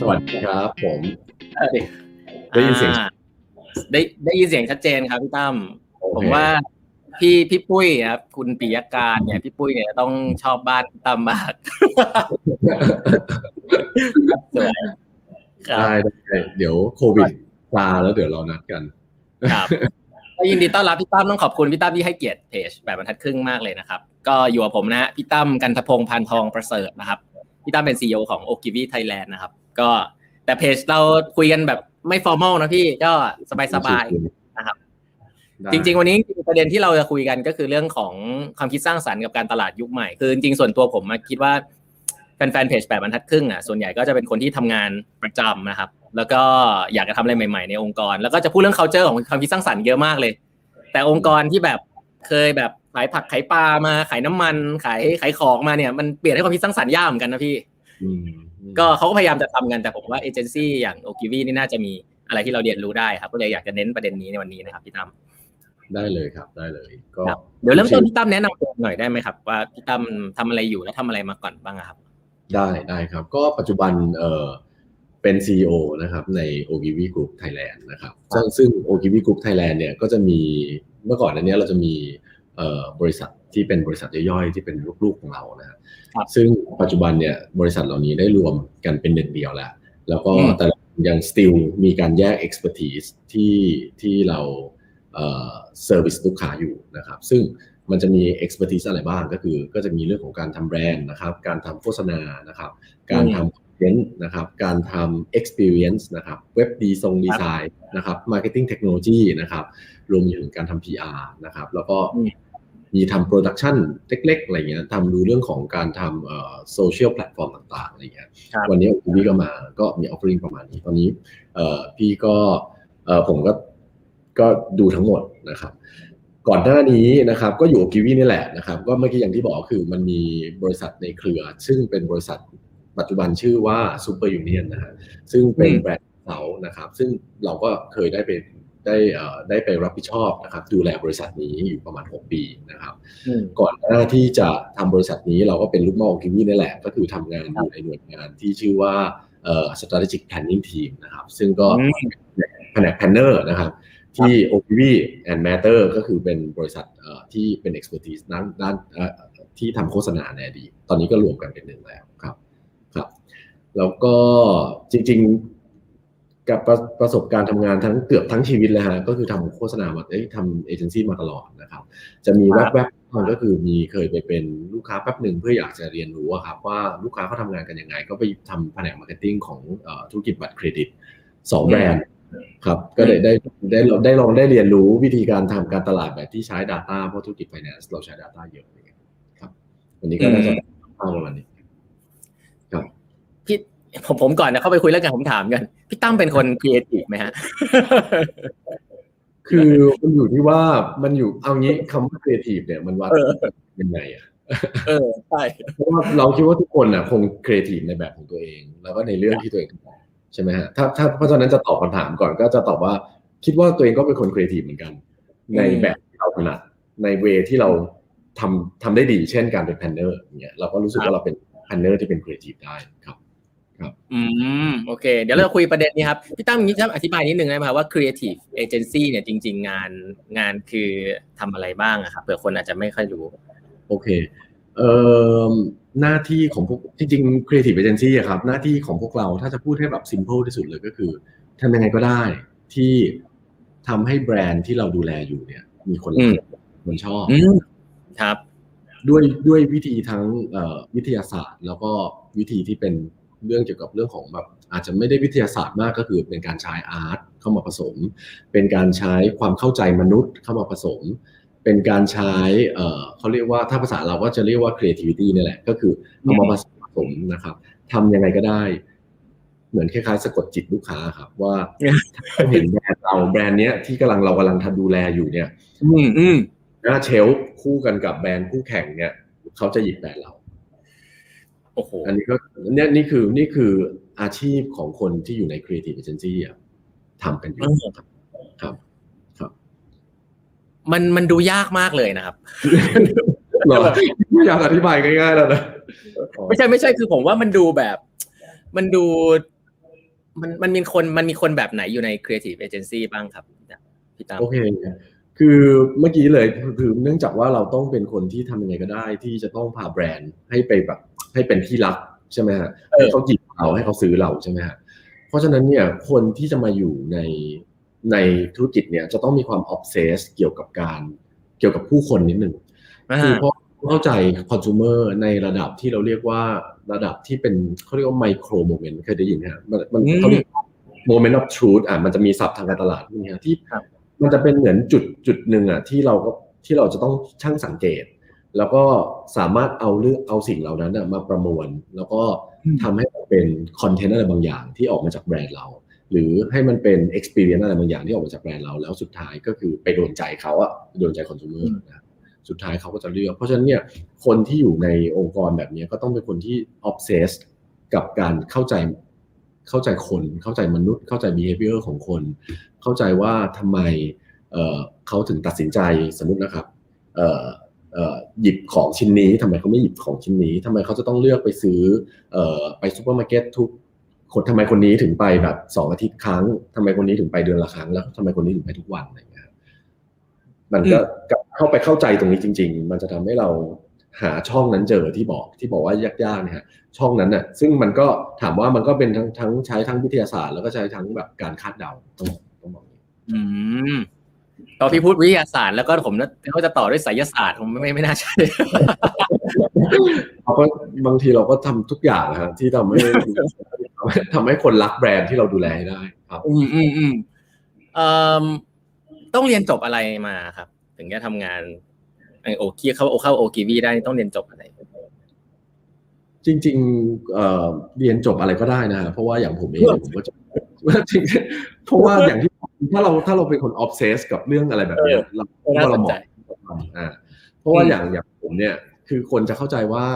สวัสดีครับ ผมได้ยินเสียงได้ได้ยินเสียงชัดเจนครับพี่ตั้มผมว่าพี่พี่ปุ้ยครับคุณปิยการเนี่ยพี่ปุ้ยเนี่ยต้องชอบบ้านตั้มมากสวยได้ได้เดี๋ยวโควิดซาแล้วเดี๋ยวเรานัดกันครับยินดีต้อนรับพี่ตั้มต้องขอบคุณพี่ตั้มที่ให้เกียรติเพจแบบบรรทัดครึ่งมากเลยนะครับ ก็อยู่กับผมนะฮะพี่ตั้มกันทพงพันทองประเสริฐนะครับ พี่ตั้มเป็น CEO ของ Ogilvy Thailand นะครับ ก็ แต่เพจเราคุยกันแบบไม่ formal นะพี่ก็สบายๆนะครับ จริง ๆ วันนี้ประเด็นที่เราจะคุยกันก็คือเรื่องของความคิดสร้างสรรค์กับการตลาดยุคใหม่ คือจริงๆส่วนตัวผมคิดว่าแฟนๆเพจแปดบรรทัดครึ่งอะส่วนใหญ่ก็จะเป็นคนที่ทำงานประจำนะครับ แล้วก็อยากจะทำอะไรใหม่ๆในองค์กร แล้วก็จะพูดเรื่อง culture ของความคิดสร้างสรรค์เยอะมากเลย แต่องค์กรที่แบบเคยแบบขายผักขายปลามาขายน้ำมันขายขายของมาเนี่ยมันเปลี่ยนให้ความคิดสร้างสรรค์ยากเหมือนกันนะพี่ ก็เขาก็พยายามจะทำกันแต่ผมว่าเอเจนซี่อย่างโอกิวีนี่น่าจะมีอะไรที่เราเรียนรู้ได้ครับก็เลยอยากจะเน้นประเด็นนี้ในวันนี้นะครับพี่ตั้มได้เลยครับได้เลยก็เดี๋ยวเริ่มต้นพี่ตั้มแนะนำตัวหน่อยได้ไหมครับ ว่าพี่ตั้มทำอะไรอยู่และทำอะไรมาก่อนบ้างครับ ได้ได้ครับ ก็ปัจจุบันเอ่อเป็น CEO นะครับใน o g v Group Thailand นะครับซึ่ง o g v Group Thailand เนี่ยก็จะมีเมื่อก่อนอันนี้เราจะมีบริษัท ที่เป็นบริษัทย่อยๆที่เป็นลูกๆของเรานะครับซึ่งปัจจุบันเนี่ยบริษัทเหล่านี้ได้รวมกันเป็นหนึ่งเดียวแล้ว แล้วก็แต่ยัง still มีการแยก expertise ที่ที่เราเซอร์วิสลูกค้าอยู่นะครับ ซึ่งมันจะมี expertise อะไรบ้างก็คือ ก็จะมีเรื่องของการทำแบรนด์นะครับ การทำโฆษณานะครับ การทำคอนเทนต์นะครับ การทำ experience นะครับเว็บดีทรงดีไซน์นะครับ marketing technology นะครับ รวมถึงการทำ PR นะครับ แล้วก็ มีทำ production เล็ก ๆ อะไรเงี้ยทำดูเรื่องของการทำโซเชียลแพลตฟอร์มต่างๆอะไรเงี้ยวันนี้พี่ก็มาก็มี offering ประมาณนี้ตอนนี้พี่ก็ผมก็ก็ดูทั้งหมดนะครับ ก่อนหน้านี้นะครับ ก็อยู่กับกิวีนี่แหละนะครับ ก็เมื่อกี้อย่างที่บอกคือมันมีบริษัทในเครือ ซึ่งเป็นบริษัทปัจจุบันชื่อว่า Superunion นะฮะซึ่งเป็นแบรนด์เขานะครับ ซึ่งเราก็เคยได้ไป ได้ได้ไปรับผิดชอบนะครับดูแลบริษัทนี้อยู่ประมาณ 6 ปีนะครับ ก่อนหน้าที่จะทำบริษัทนี้เราก็เป็นลูกน้องกิวีนี่แหละ ก็คือทำงานอยู่ในหน่วยงานที่ชื่อว่าเอ่อ strategic planning team นะครับ ซึ่งก็แผนก planner นะครับที่ OPV and Matter ก็คือเป็นบริษัทที่เป็น expertise ด้านด้านที่ทำโฆษณาในอดีต ตอนนี้ก็รวมกันเป็นหนึ่งแล้วครับ ครับ แล้วก็จริง กับประประสบการณ์ทำงานทั้งเกือบทั้งชีวิตเลยฮะก็คือทำโฆษณามาเอ้ยทำเอเจนซี่มาตลอดนะครับ จะมีแวบๆมันก็คือมีเคยไปเป็นลูกค้าแป๊บหนึ่งเพื่ออยากจะเรียนรู้ครับว่าลูกค้าเขาทำงานกันยังไง ก็ไปทำแผนก marketing ของธุรกิจบัตรเครดิตสองแบรนด์ครับก็ได้ได้ได้ได้ลองได้เรียนรู้วิธีการทำการตลาดแบบที่ใช้ Data เพราะธุรกิจไฟแนนซ์เราใช้ Data เยอะครับวันนี้ก็น่าจะเข้าประมาณนี้ ผมผมก่อนนะเข้าไปคุยแล้วกันผมถามกัน พี่ตั้มเป็นคนครีเอทีฟไหมฮะ คือมันอยู่ที่ว่ามันอยู่เอางี้คำว่าครีเอทีฟเนี่ยมันวัดยังไงอะเออใช่เพราะว่าเราคิดว่าทุกคนอะ คงครีเอทีฟในแบบของตัวเอง แล้วก็ในเรื่องที่ตัวเองทำใช่ไหมฮะถ้าถ้าเพราะฉะนั้นจะตอบคำถามก่อนก็จะตอบว่า คิดว่าตัวเองก็เป็นคนครีเอทีฟเหมือนกัน ในแบบที่เราถนัดใน way ที่เราทำทำได้ดี เช่นการเป็น planner เนี่ยเราก็รู้สึกว่าเราเป็น planner ที่เป็นครีเอทีฟได้ครับ ครับ อืมโอเค เดี๋ยวเราคุยประเด็นนี้ครับ พี่ตั้มนี้จะอธิบายนิดนึงได้ไหมครับว่า creative agency เนี่ยจริง ๆ งานงานคือทำอะไรบ้างอะครับเผื่อคนอาจจะไม่ค่อยรู้ โอเคเอ่อหน้าที่ของพวกจริงๆ creative agency อะครับ หน้าที่ของพวกเราถ้าจะพูดให้แบบ simple ที่สุดเลยก็คือทำยังไงก็ได้ที่ทำให้แบรนด์ที่เราดูแลอยู่เนี่ย มีคนคนชอบครับ ด้วยด้วยวิธีทั้งวิทยาศาสตร์ แล้วก็วิธีที่เป็น เรื่องเกี่ยวกับเรื่องของแบบอาจจะไม่ได้วิทยาศาสตร์มากก็คือเป็นการใช้อาร์ตเข้ามาผสม เป็นการใช้ความเข้าใจมนุษย์เข้ามาผสม เป็นการใช้เอ่อเขาเรียกว่าถ้าภาษาเราก็จะเรียกว่า creativity นี่แหละก็คือเอามาผสมนะครับทำยังไงก็ได้เหมือนคล้ายๆสะกดจิตลูกค้าครับ ว่าเห็นแบรนด์เราแบรนด์เนี้ยที่กำลังเรากำลังทำดูแลอยู่เนี่ยอืมอืมหน้าเชลคู่กันกับแบรนด์คู่แข่งเนี่ย เขาจะหยิบแบรนด์เรา โอ้โหอันนี้ก็เนี่ยนี่คือนี่คืออาชีพของคนที่อยู่ใน Creative Agency อะทำกันอยู่ครับครับ ครับ มันมันดูยากมากเลยนะครับหรอไม่อยากอธิบายง่ายๆแล้วนะไม่ใช่ไม่ใช่คือผมว่ามันดูแบบ มันดู มันมันมีคนมันมีคนแบบไหนอยู่ใน Creative Agency บ้างครับพี่ตั้มโอเค คือเมื่อกี้เลยคือเนื่องจากว่าเราต้องเป็นคนที่ทำยังไงก็ได้ ที่จะต้องพาแบรนด์ให้ไปแบบให้เป็นที่รักใช่ไหมฮะให้เขาหยิบเราให้เขาซื้อเราใช่ไหมฮะเพราะฉะนั้นเนี่ยคนที่จะมาอยู่ในในธุรกิจเนี่ยจะต้องมีความออฟเซสเกี่ยวกับการเกี่ยวกับผู้คนนิดหนึ่งคือเพราะเข้าใจคอน sumer ในระดับที่เราเรียกว่าระดับที่เป็นเขาเรียกว่า micro moment เคยได้ยินไหมฮะมันมันเขาเรียก moment of truth อะมันจะมีศัพท์ทางการตลาดนี่ฮะที่ มันจะเป็นเหมือนจุดจุดหนึ่งอะที่เราก็ที่เราจะต้องช่างสังเกต แล้วก็สามารถเอาเรื่องเอาสิ่งเหล่านั้นมาประมวล แล้วก็ทำให้เป็นคอนเทนต์อะไรบางอย่างที่ออกมาจากแบรนด์เรา หรือให้มันเป็น experience อะไรบางอย่างที่ออกมาจากแบรนด์เรา แล้วสุดท้ายก็คือไปโดนใจเขาอะโดนใจคอน sumer นะสุดท้ายเขาก็จะเลือก เพราะฉะนั้นเนี่ยคนที่อยู่ในองค์กรแบบนี้ก็ต้องเป็นคนที่ obsess กับการเข้าใจ เข้าใจคน เข้าใจมนุษย์ เข้าใจ behavior ของคน เข้าใจว่าทำไมเขาถึงตัดสินใจสมมตินะครับหยิบของชิ้นนี้ทำไมเขาไม่หยิบของชิ้นนี้ทำไมเขาจะต้องเลือกไปซื้อไปซูเปอร์มาร์เก็ตทุกคนทำไมคนนี้ถึงไปแบบสองอาทิตย์ครั้งทำไมคนนี้ถึงไปเดือนละครั้ง แล้วทำไมคนนี้ถึงไปทุกวันอะไรเงี้ยมันก็เข้าไปเข้าใจตรงนี้จริง ๆ มันจะทำให้เรา หาช่องนั้นเจอที่บอกที่บอกว่ายากๆเนี่ยช่องนั้นน่ะซึ่งมันก็ถามว่ามันก็เป็นทั้งทั้งใช้ทั้งวิทยาศาสตร์ แล้วก็ใช้ทั้งแบบการคาดเดาต้องต้องบอกอืมตอนพี่พูดวิทยาศาสตร์แล้วก็ผมเขาจะต่อด้วยไสยศาสตร์ผมไม่ไม่ไม่น่าใช่เราก็บางทีเราก็ทำทุกอย่างนะฮะที่ทำให้ทำให้คนรักแบรนด์ที่เราดูแลได้ ครับ อืมอืมอืมเอ่อต้องเรียนจบอะไรมาครับ ถึงจะทำงาน โอคีเข้าเข้าโอกีวีได้ต้องเรียนจบอะไรจริงๆเอ่อเรียนจบอะไรก็ได้นะเพราะว่าอย่างผมเองผมก็จะเพราะว่าอย่างที่ถ้าเราถ้าเราเป็นคนออฟเซสกับเรื่องอะไรแบบนี้เราเราเรามองอ่าเพราะว่าอย่างอย่างผมเนี่ย คือคนจะเข้าใจว่า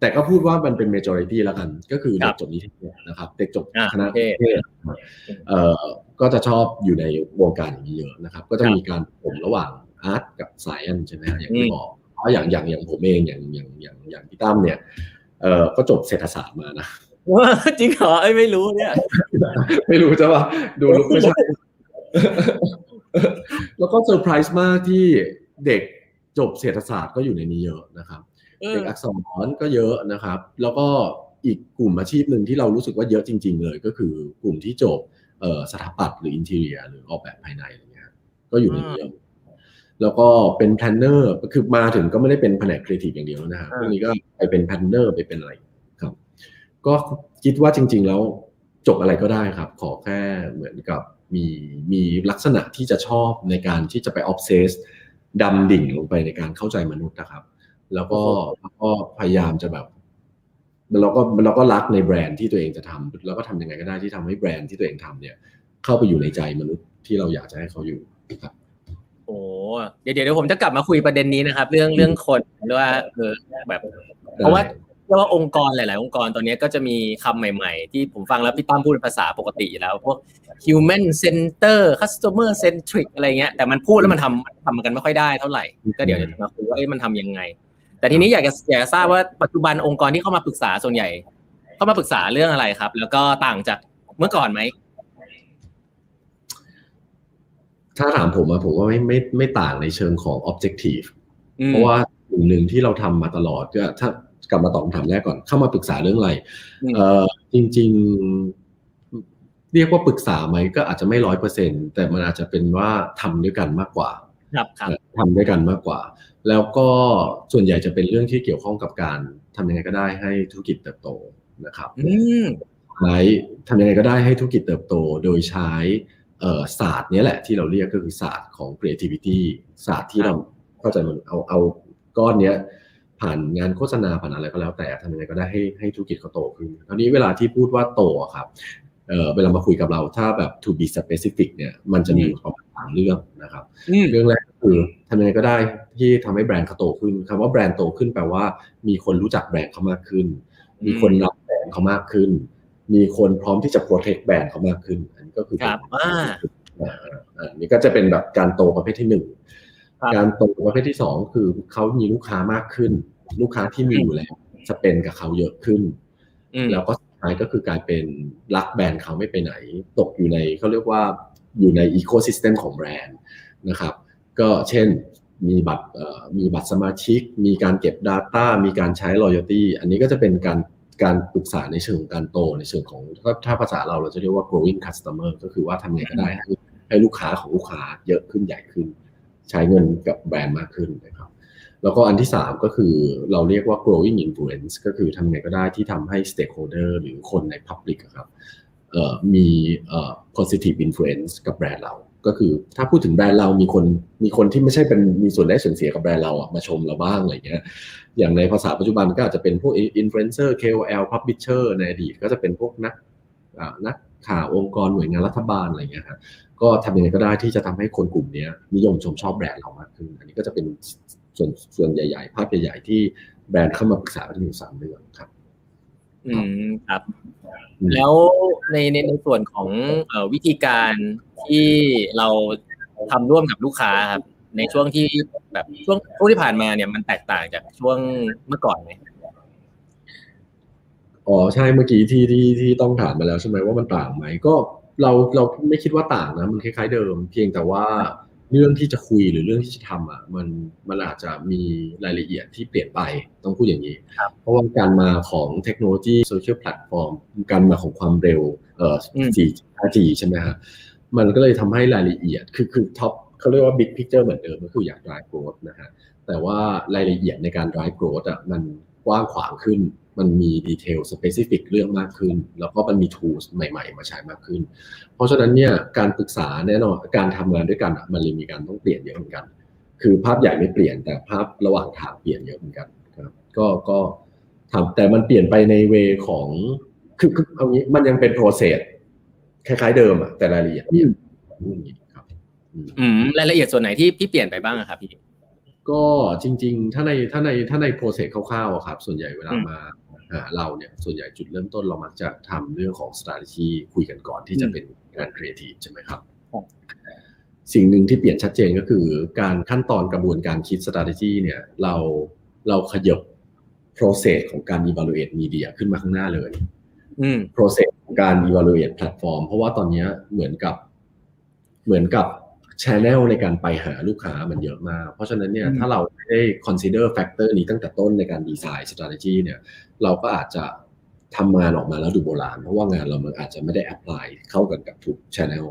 แต่ก็พูดว่ามันเป็น majority แล้วกัน ก็คือเด็กจบนิเทศนะครับ เด็กจบคณะนิเทศเอ่อก็จะชอบอยู่ในวงการอย่างนี้เยอะนะครับ ก็จะมีการผมระหว่าง อาร์ตกับสายอันใช่ไหมอย่างที่บอกเพราะอย่างอย่างอย่างผมเองอย่างอย่างอย่างอย่างพี่ตั้มเนี่ยเอ่อก็จบเศรษฐศาสตร์มานะจริงเหรอไอ้ไม่รู้เนี่ย ไม่รู้จะว่าดูลุกไม่ใช่แล้วก็เซอร์ไพรส์มากที่เด็กจบเศรษฐศาสตร์ก็อยู่ในนี้เยอะนะครับเด็กอักษรก็เยอะนะครับ แล้วก็อีกกลุ่มอาชีพหนึ่งที่เรารู้สึกว่าเยอะจริง ๆ เลย ก็คือกลุ่มที่จบสถาปัตย์หรือ interior หรือออกแบบภายในอะไรเงี้ยก็อยู่ในนี้เยอะ แล้วก็เป็น planner คือมาถึงก็ไม่ได้เป็นแผนกครีเอทีฟอย่างเดียวนะฮะพวกนี้ก็ไปเป็น planner ไปเป็นอะไรครับ ก็คิดว่าจริง ๆ แล้วจบอะไรก็ได้ครับ ขอแค่เหมือนกับมีมีลักษณะที่จะชอบในการที่จะไปออฟเซสดำดิ่งลงไปในการเข้าใจมนุษย์นะครับ แล้วก็แล้วก็พยายามจะแบบเราก็เราก็รักในแบรนด์ที่ตัวเองจะทำแล้วก็ทำยังไงก็ได้ที่ทำให้แบรนด์ที่ตัวเองทำเนี่ย เข้าไปอยู่ในใจมนุษย์ที่เราอยากจะให้เขาอยู่ครับโอ้ เดี๋ยวเดี๋ยวผมจะกลับมาคุยประเด็นนี้นะครับ เรื่องเรื่องคนหรือว่าเออแบบ เพราะว่าเรียกว่าองค์กรหลาย ๆ องค์กรตอนนี้ก็จะมีคำใหม่ ๆ ที่ผมฟังแล้วพี่ตั้มพูดภาษาปกติแล้วพวก human center customer centric อะไรเงี้ยแต่มันพูดแล้วมันทำทำกันไม่ค่อยได้เท่าไหร่ ก็เดี๋ยวจะมาคุยว่ามันทำยังไง แต่ทีนี้อยากจะอยากจะทราบว่าปัจจุบันองค์กรที่เข้ามาปรึกษาส่วนใหญ่ เข้ามาปรึกษาเรื่องอะไรครับ แล้วก็ต่างจากเมื่อก่อนไหม ถ้าถามผมอะผมว่าไม่ไม่ไม่ต่างในเชิงของ objective เพราะว่าหนึ่งหนึ่งที่เราทำมาตลอดก็ถ้ากลับมาตอบคำถามแรกก่อนเข้ามาปรึกษาเรื่องอะไรเออจริง ๆ เรียกว่าปรึกษาไหมก็อาจจะไม่ร้อยเปอร์เซ็นแต่มันอาจจะเป็นว่าทำด้วยกันมากกว่าครับครับทำด้วยกันมากกว่า แล้วก็ส่วนใหญ่จะเป็นเรื่องที่เกี่ยวข้องกับการทำยังไงก็ได้ให้ธุรกิจเติบโตนะครับใช้ทำยังไงก็ได้ให้ธุรกิจเติบโต โดยใช้ ศาสตร์นี้แหละที่เราเรียกก็คือศาสตร์ของ creativity ศาสตร์ที่เราเข้าใจมันเอาเอาก้อนเนี้ยผ่านงานโฆษณาผ่านอะไรก็แล้วแต่ทำยังไงก็ได้ให้ให้ธุรกิจเขาโตขึ้นคราวนี้เวลาที่พูดว่าโตครับเออเวลามาคุยกับเราถ้าแบบ to be specific เนี่ยมันจะมีประมาณสามเรื่องนะครับเรื่องแรกคือทำยังไงก็ได้ที่ทำให้แบรนด์เขาโตขึ้นคำว่าแบรนด์โตขึ้นแปลว่ามีคนรู้จักแบรนด์เขามากขึ้น มีคนรับแบรนด์เขามากขึ้น มีคนพร้อมที่จะ protect แบรนด์เขามากขึ้นอันนี้ ก็คือครับอ่าอันนี้ก็จะเป็นแบบการโตประเภทที่หนึ่งการโตประเภทที่สองคือเขามีลูกค้ามากขึ้น ลูกค้าที่มีอยู่แล้วสเปนกับเขาเยอะขึ้นแล้วก็ท้ายก็คือกลายเป็นรักแบรนด์เขาไม่ไปไหน ตกอยู่ในเขาเรียกว่าอยู่ในอีโคซิสเต็มของแบรนด์นะครับ ก็เช่นมีบัตรมีบัตรสมาชิก มีการเก็บ Data มีการใช้ loyalty อันนี้ก็จะเป็นการ การปรึกษาในเชิงของการโตในเชิงของถ้าภาษาเราเราจะเรียกว่า growing customer ก็คือว่าทำไงก็ได้ให้ให้ลูกค้าของลูกค้าเยอะขึ้นใหญ่ขึ้น ใช้เงินกับแบรนด์มากขึ้นนะครับ แล้วก็อันที่ 3 ก็คือเราเรียกว่า growing influence ก็คือทำไงก็ได้ที่ทำให้ stakeholder หรือคนใน public ครับมี positive influence กับแบรนด์เรา ก็คือถ้าพูดถึงแบรนด์เรามีคนมีคนที่ไม่ใช่เป็นมีส่วนได้ส่วนเสียกับแบรนด์เราอะมาชมเราบ้างอะไรเงี้ยอย่างในภาษาปัจจุบันก็อาจจะเป็นพวก influencer KOL publisher ในอดีตก็จะเป็นพวกนักนักข่าวองค์กรหน่วยงานรัฐบาลอะไรเงี้ยครับก็ทำยังไงก็ได้ที่จะทำให้คนกลุ่มนี้นิยมชมชอบแบรนด์เรามากขึ้นอันนี้ก็จะเป็นส่วนส่วนใหญ่ ๆ ภาพใหญ่ ๆ ที่แบรนด์เข้ามาปรึกษาก็จะมีสามเรื่องครับ อืมครับ แล้วในในในส่วนของเอ่อวิธีการที่เราทำร่วมกับลูกค้าครับในช่วงที่แบบช่วงช่วงที่ผ่านมาเนี่ยมันแตกต่างจากช่วงเมื่อก่อนไหมอ๋อใช่เมื่อกี้ที่ที่ที่ต้องถามมาแล้วใช่ไหมว่ามันต่างไหมก็เราเราไม่คิดว่าต่างนะ มันคล้ายๆเดิม เพียงแต่ว่า เรื่องที่จะคุยหรือเรื่องที่จะทำอะมันมันอาจจะมีรายละเอียดที่เปลี่ยนไปต้องพูดอย่างนี้ เพราะว่าการมาของเทคโนโลยีโซเชียลแพลตฟอร์มการมาของความเร็วเอ่อ 4G ใช่ไหมฮะมันก็เลยทำให้รายละเอียดคือคือ top เขาเรียกว่า big picture เหมือนเดิมก็คืออยาก drive growth นะฮะแต่ว่ารายละเอียดในการ drive growth อะมันกว้างขวางขึ้น มันมี detail specific เรื่องมากขึ้น แล้วก็มันมี tools ใหม่ ๆ มาใช้มากขึ้น เพราะฉะนั้นเนี่ยการปรึกษาแน่นอนการทำงานด้วยกันมันเลยมีการต้องเปลี่ยนเยอะเหมือนกัน คือภาพใหญ่ไม่เปลี่ยนแต่ภาพระหว่างทางเปลี่ยนเยอะเหมือนกันครับก็ก็ทำแต่มันเปลี่ยนไปใน wayของคือคือเอางี้มันยังเป็น process คล้ายๆเดิมอะแต่รายละเอียดเปลี่ยนอย่างนี้ครับอืมรายละเอียดส่วนไหนที่พี่เปลี่ยนไปบ้างครับพี่ก็จริง ๆ ถ้าในถ้าในถ้าในโปรเซสคร่าวๆครับ ส่วนใหญ่เวลามาหา เราเนี่ยส่วนใหญ่จุดเริ่มต้นเรามักจะทำเรื่องของ strategy คุยกันก่อนที่จะเป็นงาน creative ใช่ไหมครับ สิ่งหนึ่งที่เปลี่ยนชัดเจนก็คือ การขั้นตอนกระบวนการคิด strategy เนี่ยเราเราขยบ process ของการ evaluate media ขึ้นมาข้างหน้าเลยอืม process ของการ evaluate platform เพราะว่าตอนนี้เหมือนกับ เหมือนกับ channel ในการไปหาลูกค้ามันเยอะมาก เพราะฉะนั้นเนี่ยถ้าเราไม่ได้ consider factor นี้ตั้งแต่ต้นในการ design strategy เนี่ยเราก็อาจจะทำงานออกมาแล้วดูโบราณ เพราะว่างานเรามันอาจจะไม่ได้ apply เข้ากันกับทุก channel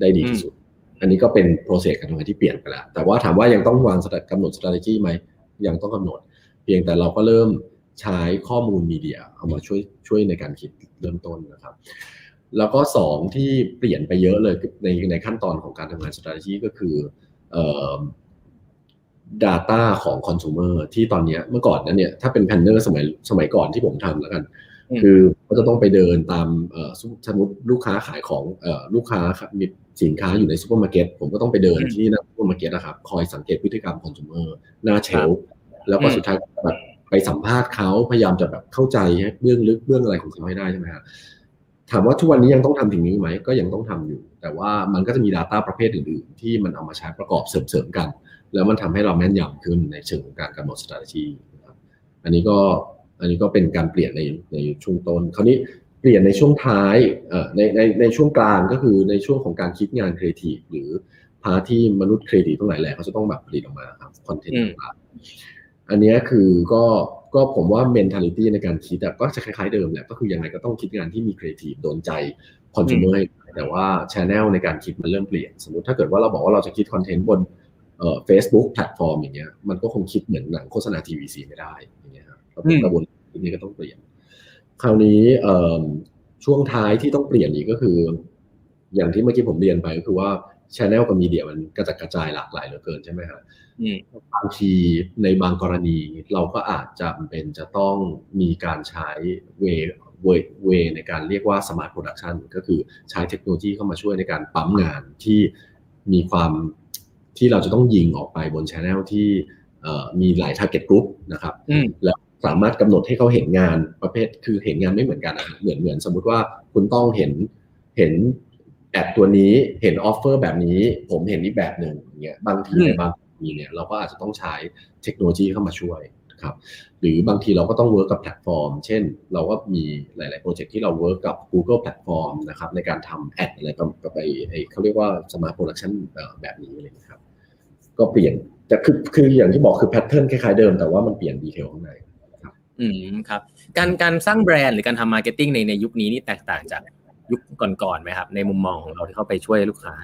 ได้ดีที่สุด อันนี้ก็เป็น process การทำงานที่เปลี่ยนไปแล้ว แต่ว่าถามว่ายังต้องวางกำหนด strategy ไหมยังต้องกำหนด เพียงแต่เราก็เริ่มใช้ข้อมูลมีเดียเอามาช่วยช่วยในการคิดเริ่มต้นนะครับ แล้วก็สองที่เปลี่ยนไปเยอะเลยในในขั้นตอนของการทำงาน strategy ก็คือเอ่อ data ของ consumer ที่ตอนนี้เมื่อก่อนนั้นเนี่ยถ้าเป็น planner สมัยสมัยก่อนที่ผมทำแล้วกัน คือก็จะต้องไปเดินตามสมมติลูกค้าขายของลูกค้ามีสินค้าอยู่ในซูเปอร์มาร์เก็ตผมก็ต้องไปเดินที่หน้าซูเปอร์มาร์เก็ตนะครับคอยสังเกตพฤติกรรมคอน sumer หน้า shelf แล้วก็สุดท้ายแบบไปสัมภาษณ์เขาพยายามจะแบบเข้าใจเบื้องลึกเบื้องอะไรของเขาให้ได้ใช่ไหมครับ ถามว่าทุกวันนี้ยังต้องทำถึงนี้ไหมก็ยังต้องทำอยู่ แต่ว่ามันก็จะมี Data ประเภทอื่น ๆ ที่มันเอามาใช้ประกอบเสริมๆกัน แล้วมันทำให้เราแม่นยำขึ้นในเชิงของการกำหนด strategy นะครับอันนี้ก็อันนี้ก็เป็นการเปลี่ยนในในช่วงต้น คราวนี้เปลี่ยนในช่วงท้ายเอ่อในในในช่วงกลางก็คือในช่วงของการคิดงานครีเอทีฟหรือพาที่มนุษย์ครีเอทีฟทั้งหลายแหละเขาจะต้องแบบผลิตออกมาครับคอนเทนต์ต่างๆอันนี้คือก็ ก็ผมว่า mentality ในการคิดก็จะคล้ายๆเดิมแหละก็คือยังไงก็ต้องคิดงานที่มีครีเอทีฟโดนใจคอน sumer แต่ว่า channel ในการคิดมันเริ่มเปลี่ยน สมมติถ้าเกิดว่าเราบอกว่าเราจะคิดคอนเทนต์บนเอ่อ Facebook แพลตฟอร์มอย่างเงี้ยมันก็คงคิดเหมือนหนังโฆษณา TVC ไม่ได้อย่างเงี้ยครับกระบวนท่านี้ก็ต้องเปลี่ยน คราวนี้ช่วงท้ายที่ต้องเปลี่ยนอีกก็คือ อย่างที่เมื่อกี้ผมเรียนไปก็คือว่า channel กับ media มันกระจัดกระจายหลากหลายเหลือเกินใช่ไหมครับ บางทีในบางกรณีเราก็อาจจะจำเป็นจะต้องมีการใช้ way way way ในการเรียกว่า smart production ก็คือใช้เทคโนโลยีเข้ามาช่วยในการปั๊มงานที่มีความที่เราจะต้องยิงออกไปบน channel ที่มีหลาย target group นะครับแล้วสามารถกำหนดให้เขาเห็นงานประเภทคือเห็นงานไม่เหมือนกันนะเหมือนเหมือนสมมุติว่าคุณต้องเห็นเห็น ad ตัวนี้เห็น offer แบบนี้ ผมเห็นอีกแบบหนึ่งอย่างเงี้ยบางทีในบางทีเนี่ยเราก็อาจจะต้องใช้เทคโนโลยีเข้ามาช่วยนะครับหรือบางทีเราก็ต้อง work กับแพลตฟอร์ม เช่น เราก็มีหลาย ๆ โปรเจกต์ที่เราเวิร์กกับ Google แพลตฟอร์มนะครับในการทำ ad อะไรกับไอ้เขาเรียกว่า Smart Production แบบนี้อะไรนะครับ ก็เปลี่ยนแต่คือคืออย่างที่บอกคือ pattern คล้าย ๆ เดิมแต่ว่ามันเปลี่ยน detail ข้างในอืมครับการการสร้างแบรนด์หรือการทำ marketing ในในยุคนี้นี่แตกต่างจากยุคก่อนๆไหมครับ ในมุมมองของเราที่เข้าไปช่วยลูกค้า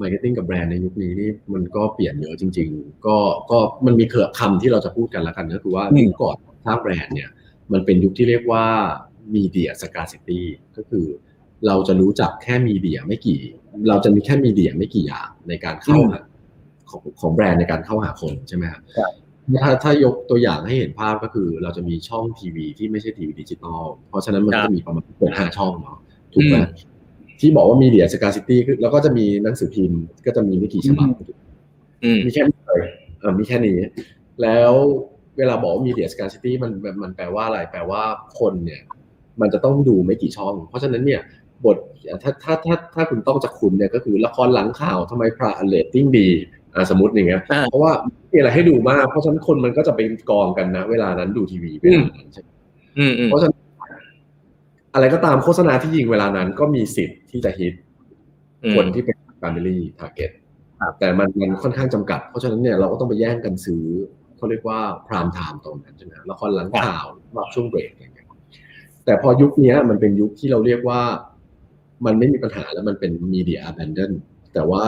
marketing กับแบรนด์ในยุคนี้นี่มันก็เปลี่ยนเยอะจริง ๆ ก็ก็มันมีคือคำที่เราจะพูดกันละกันก็คือว่ายุคก่อนสร้างแบรนด์เนี่ย มันเป็นยุคที่เรียกว่า media scarcityก็คือเราจะรู้จักแค่ media ไม่กี่ เราจะมีแค่ media ไม่กี่อย่างในการเข้าหาของของแบรนด์ในการเข้าหาคนใช่ไหมครับถ้าถ้ายกตัวอย่างให้เห็นภาพก็คือ เราจะมีช่องทีวีที่ไม่ใช่ทีวีดิจิตอลเพราะฉะนั้นมันก็มีประมาณเกินห้าช่องเนาะถูกไหม ที่บอกว่า media scarcity แล้วก็จะมีหนังสือพิมพ์ ก็จะมีไม่กี่ฉบับมีแค่นี้เลยเออมีแค่นี้ แล้วเวลาบอกว่า media scarcity มันมันแปลว่าอะไร แปลว่าคนเนี่ย มันจะต้องดูไม่กี่ช่อง เพราะฉะนั้นเนี่ยบทถ้าถ้าถ้าถ้าคุณต้องจะคุณเนี่ยก็คือละครหลังข่าวทำไมพระเลตติ้งดีอ่าสมมติอย่างเงี้ยเพราะว่ามีอะไรให้ดูมาก เพราะฉะนั้นคนมันก็จะไปกองกันนะ เวลานั้นดูทีวีเวลานั้นใช่เพราะฉะนั้น อะไรก็ตามโฆษณาที่ยิงเวลานั้นก็มีสิทธิ์ที่จะฮิตคนที่เป็น primary target แต่มันมันค่อนข้างจำกัด เพราะฉะนั้นเนี่ยเราก็ต้องไปแย่งกันซื้อเขาเรียกว่า prime time ตรงนั้นใช่ไหมละครหลังข่าวว่าช่วงเบรกอะไรเงี้ยแต่พอยุคนี้มันเป็นยุคที่เราเรียกว่า มันไม่มีปัญหาแล้วมันเป็น media abandon แต่ว่า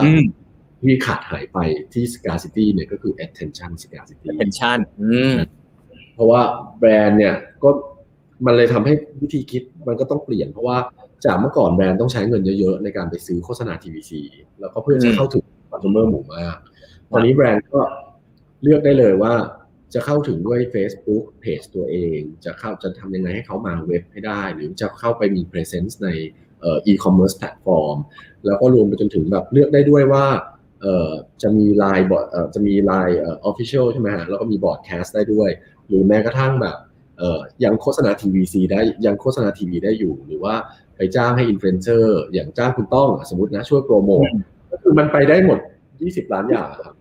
ที่ขาดหายไปที่ scarcity เนี่ยก็คือ attention scarcity attention เพราะว่าแบรนด์เนี่ยก็ มันเลยทำให้วิธีคิดมันก็ต้องเปลี่ยน เพราะว่าจากเมื่อก่อนแบรนด์ต้องใช้เงินเยอะๆ ในการไปซื้อโฆษณา TVC แล้วก็เพื่อจะเข้าถึงคอน sumer หมู่มากตอนนี้แบรนด์ก็เลือกได้เลยว่าจะเข้าถึงด้วย Facebook เพจตัวเอง จะเข้าจะทำยังไงให้เขามาเว็บให้ได้ หรือจะเข้าไปมี presence ในเอ่อ e-commerce platform แล้วก็รวมไปจนถึงแบบเลือกได้ด้วยว่าเอ่อจะมี LINE broad เอ่อจะมีไลน์เอ่อ official ใช่ไหมฮะแล้วก็มี broadcast ได้ด้วย หรือแม้กระทั่งแบบ เอ่อยังโฆษณา TVC ได้ยังโฆษณาทีวีได้อยู่ หรือว่าไปจ้างให้อินฟลูเอนเซอร์อย่างจ้างคุณต้องสมมตินะช่วยโปรโมทก็คือมันไปได้หมด 20 ล้านอย่างครับ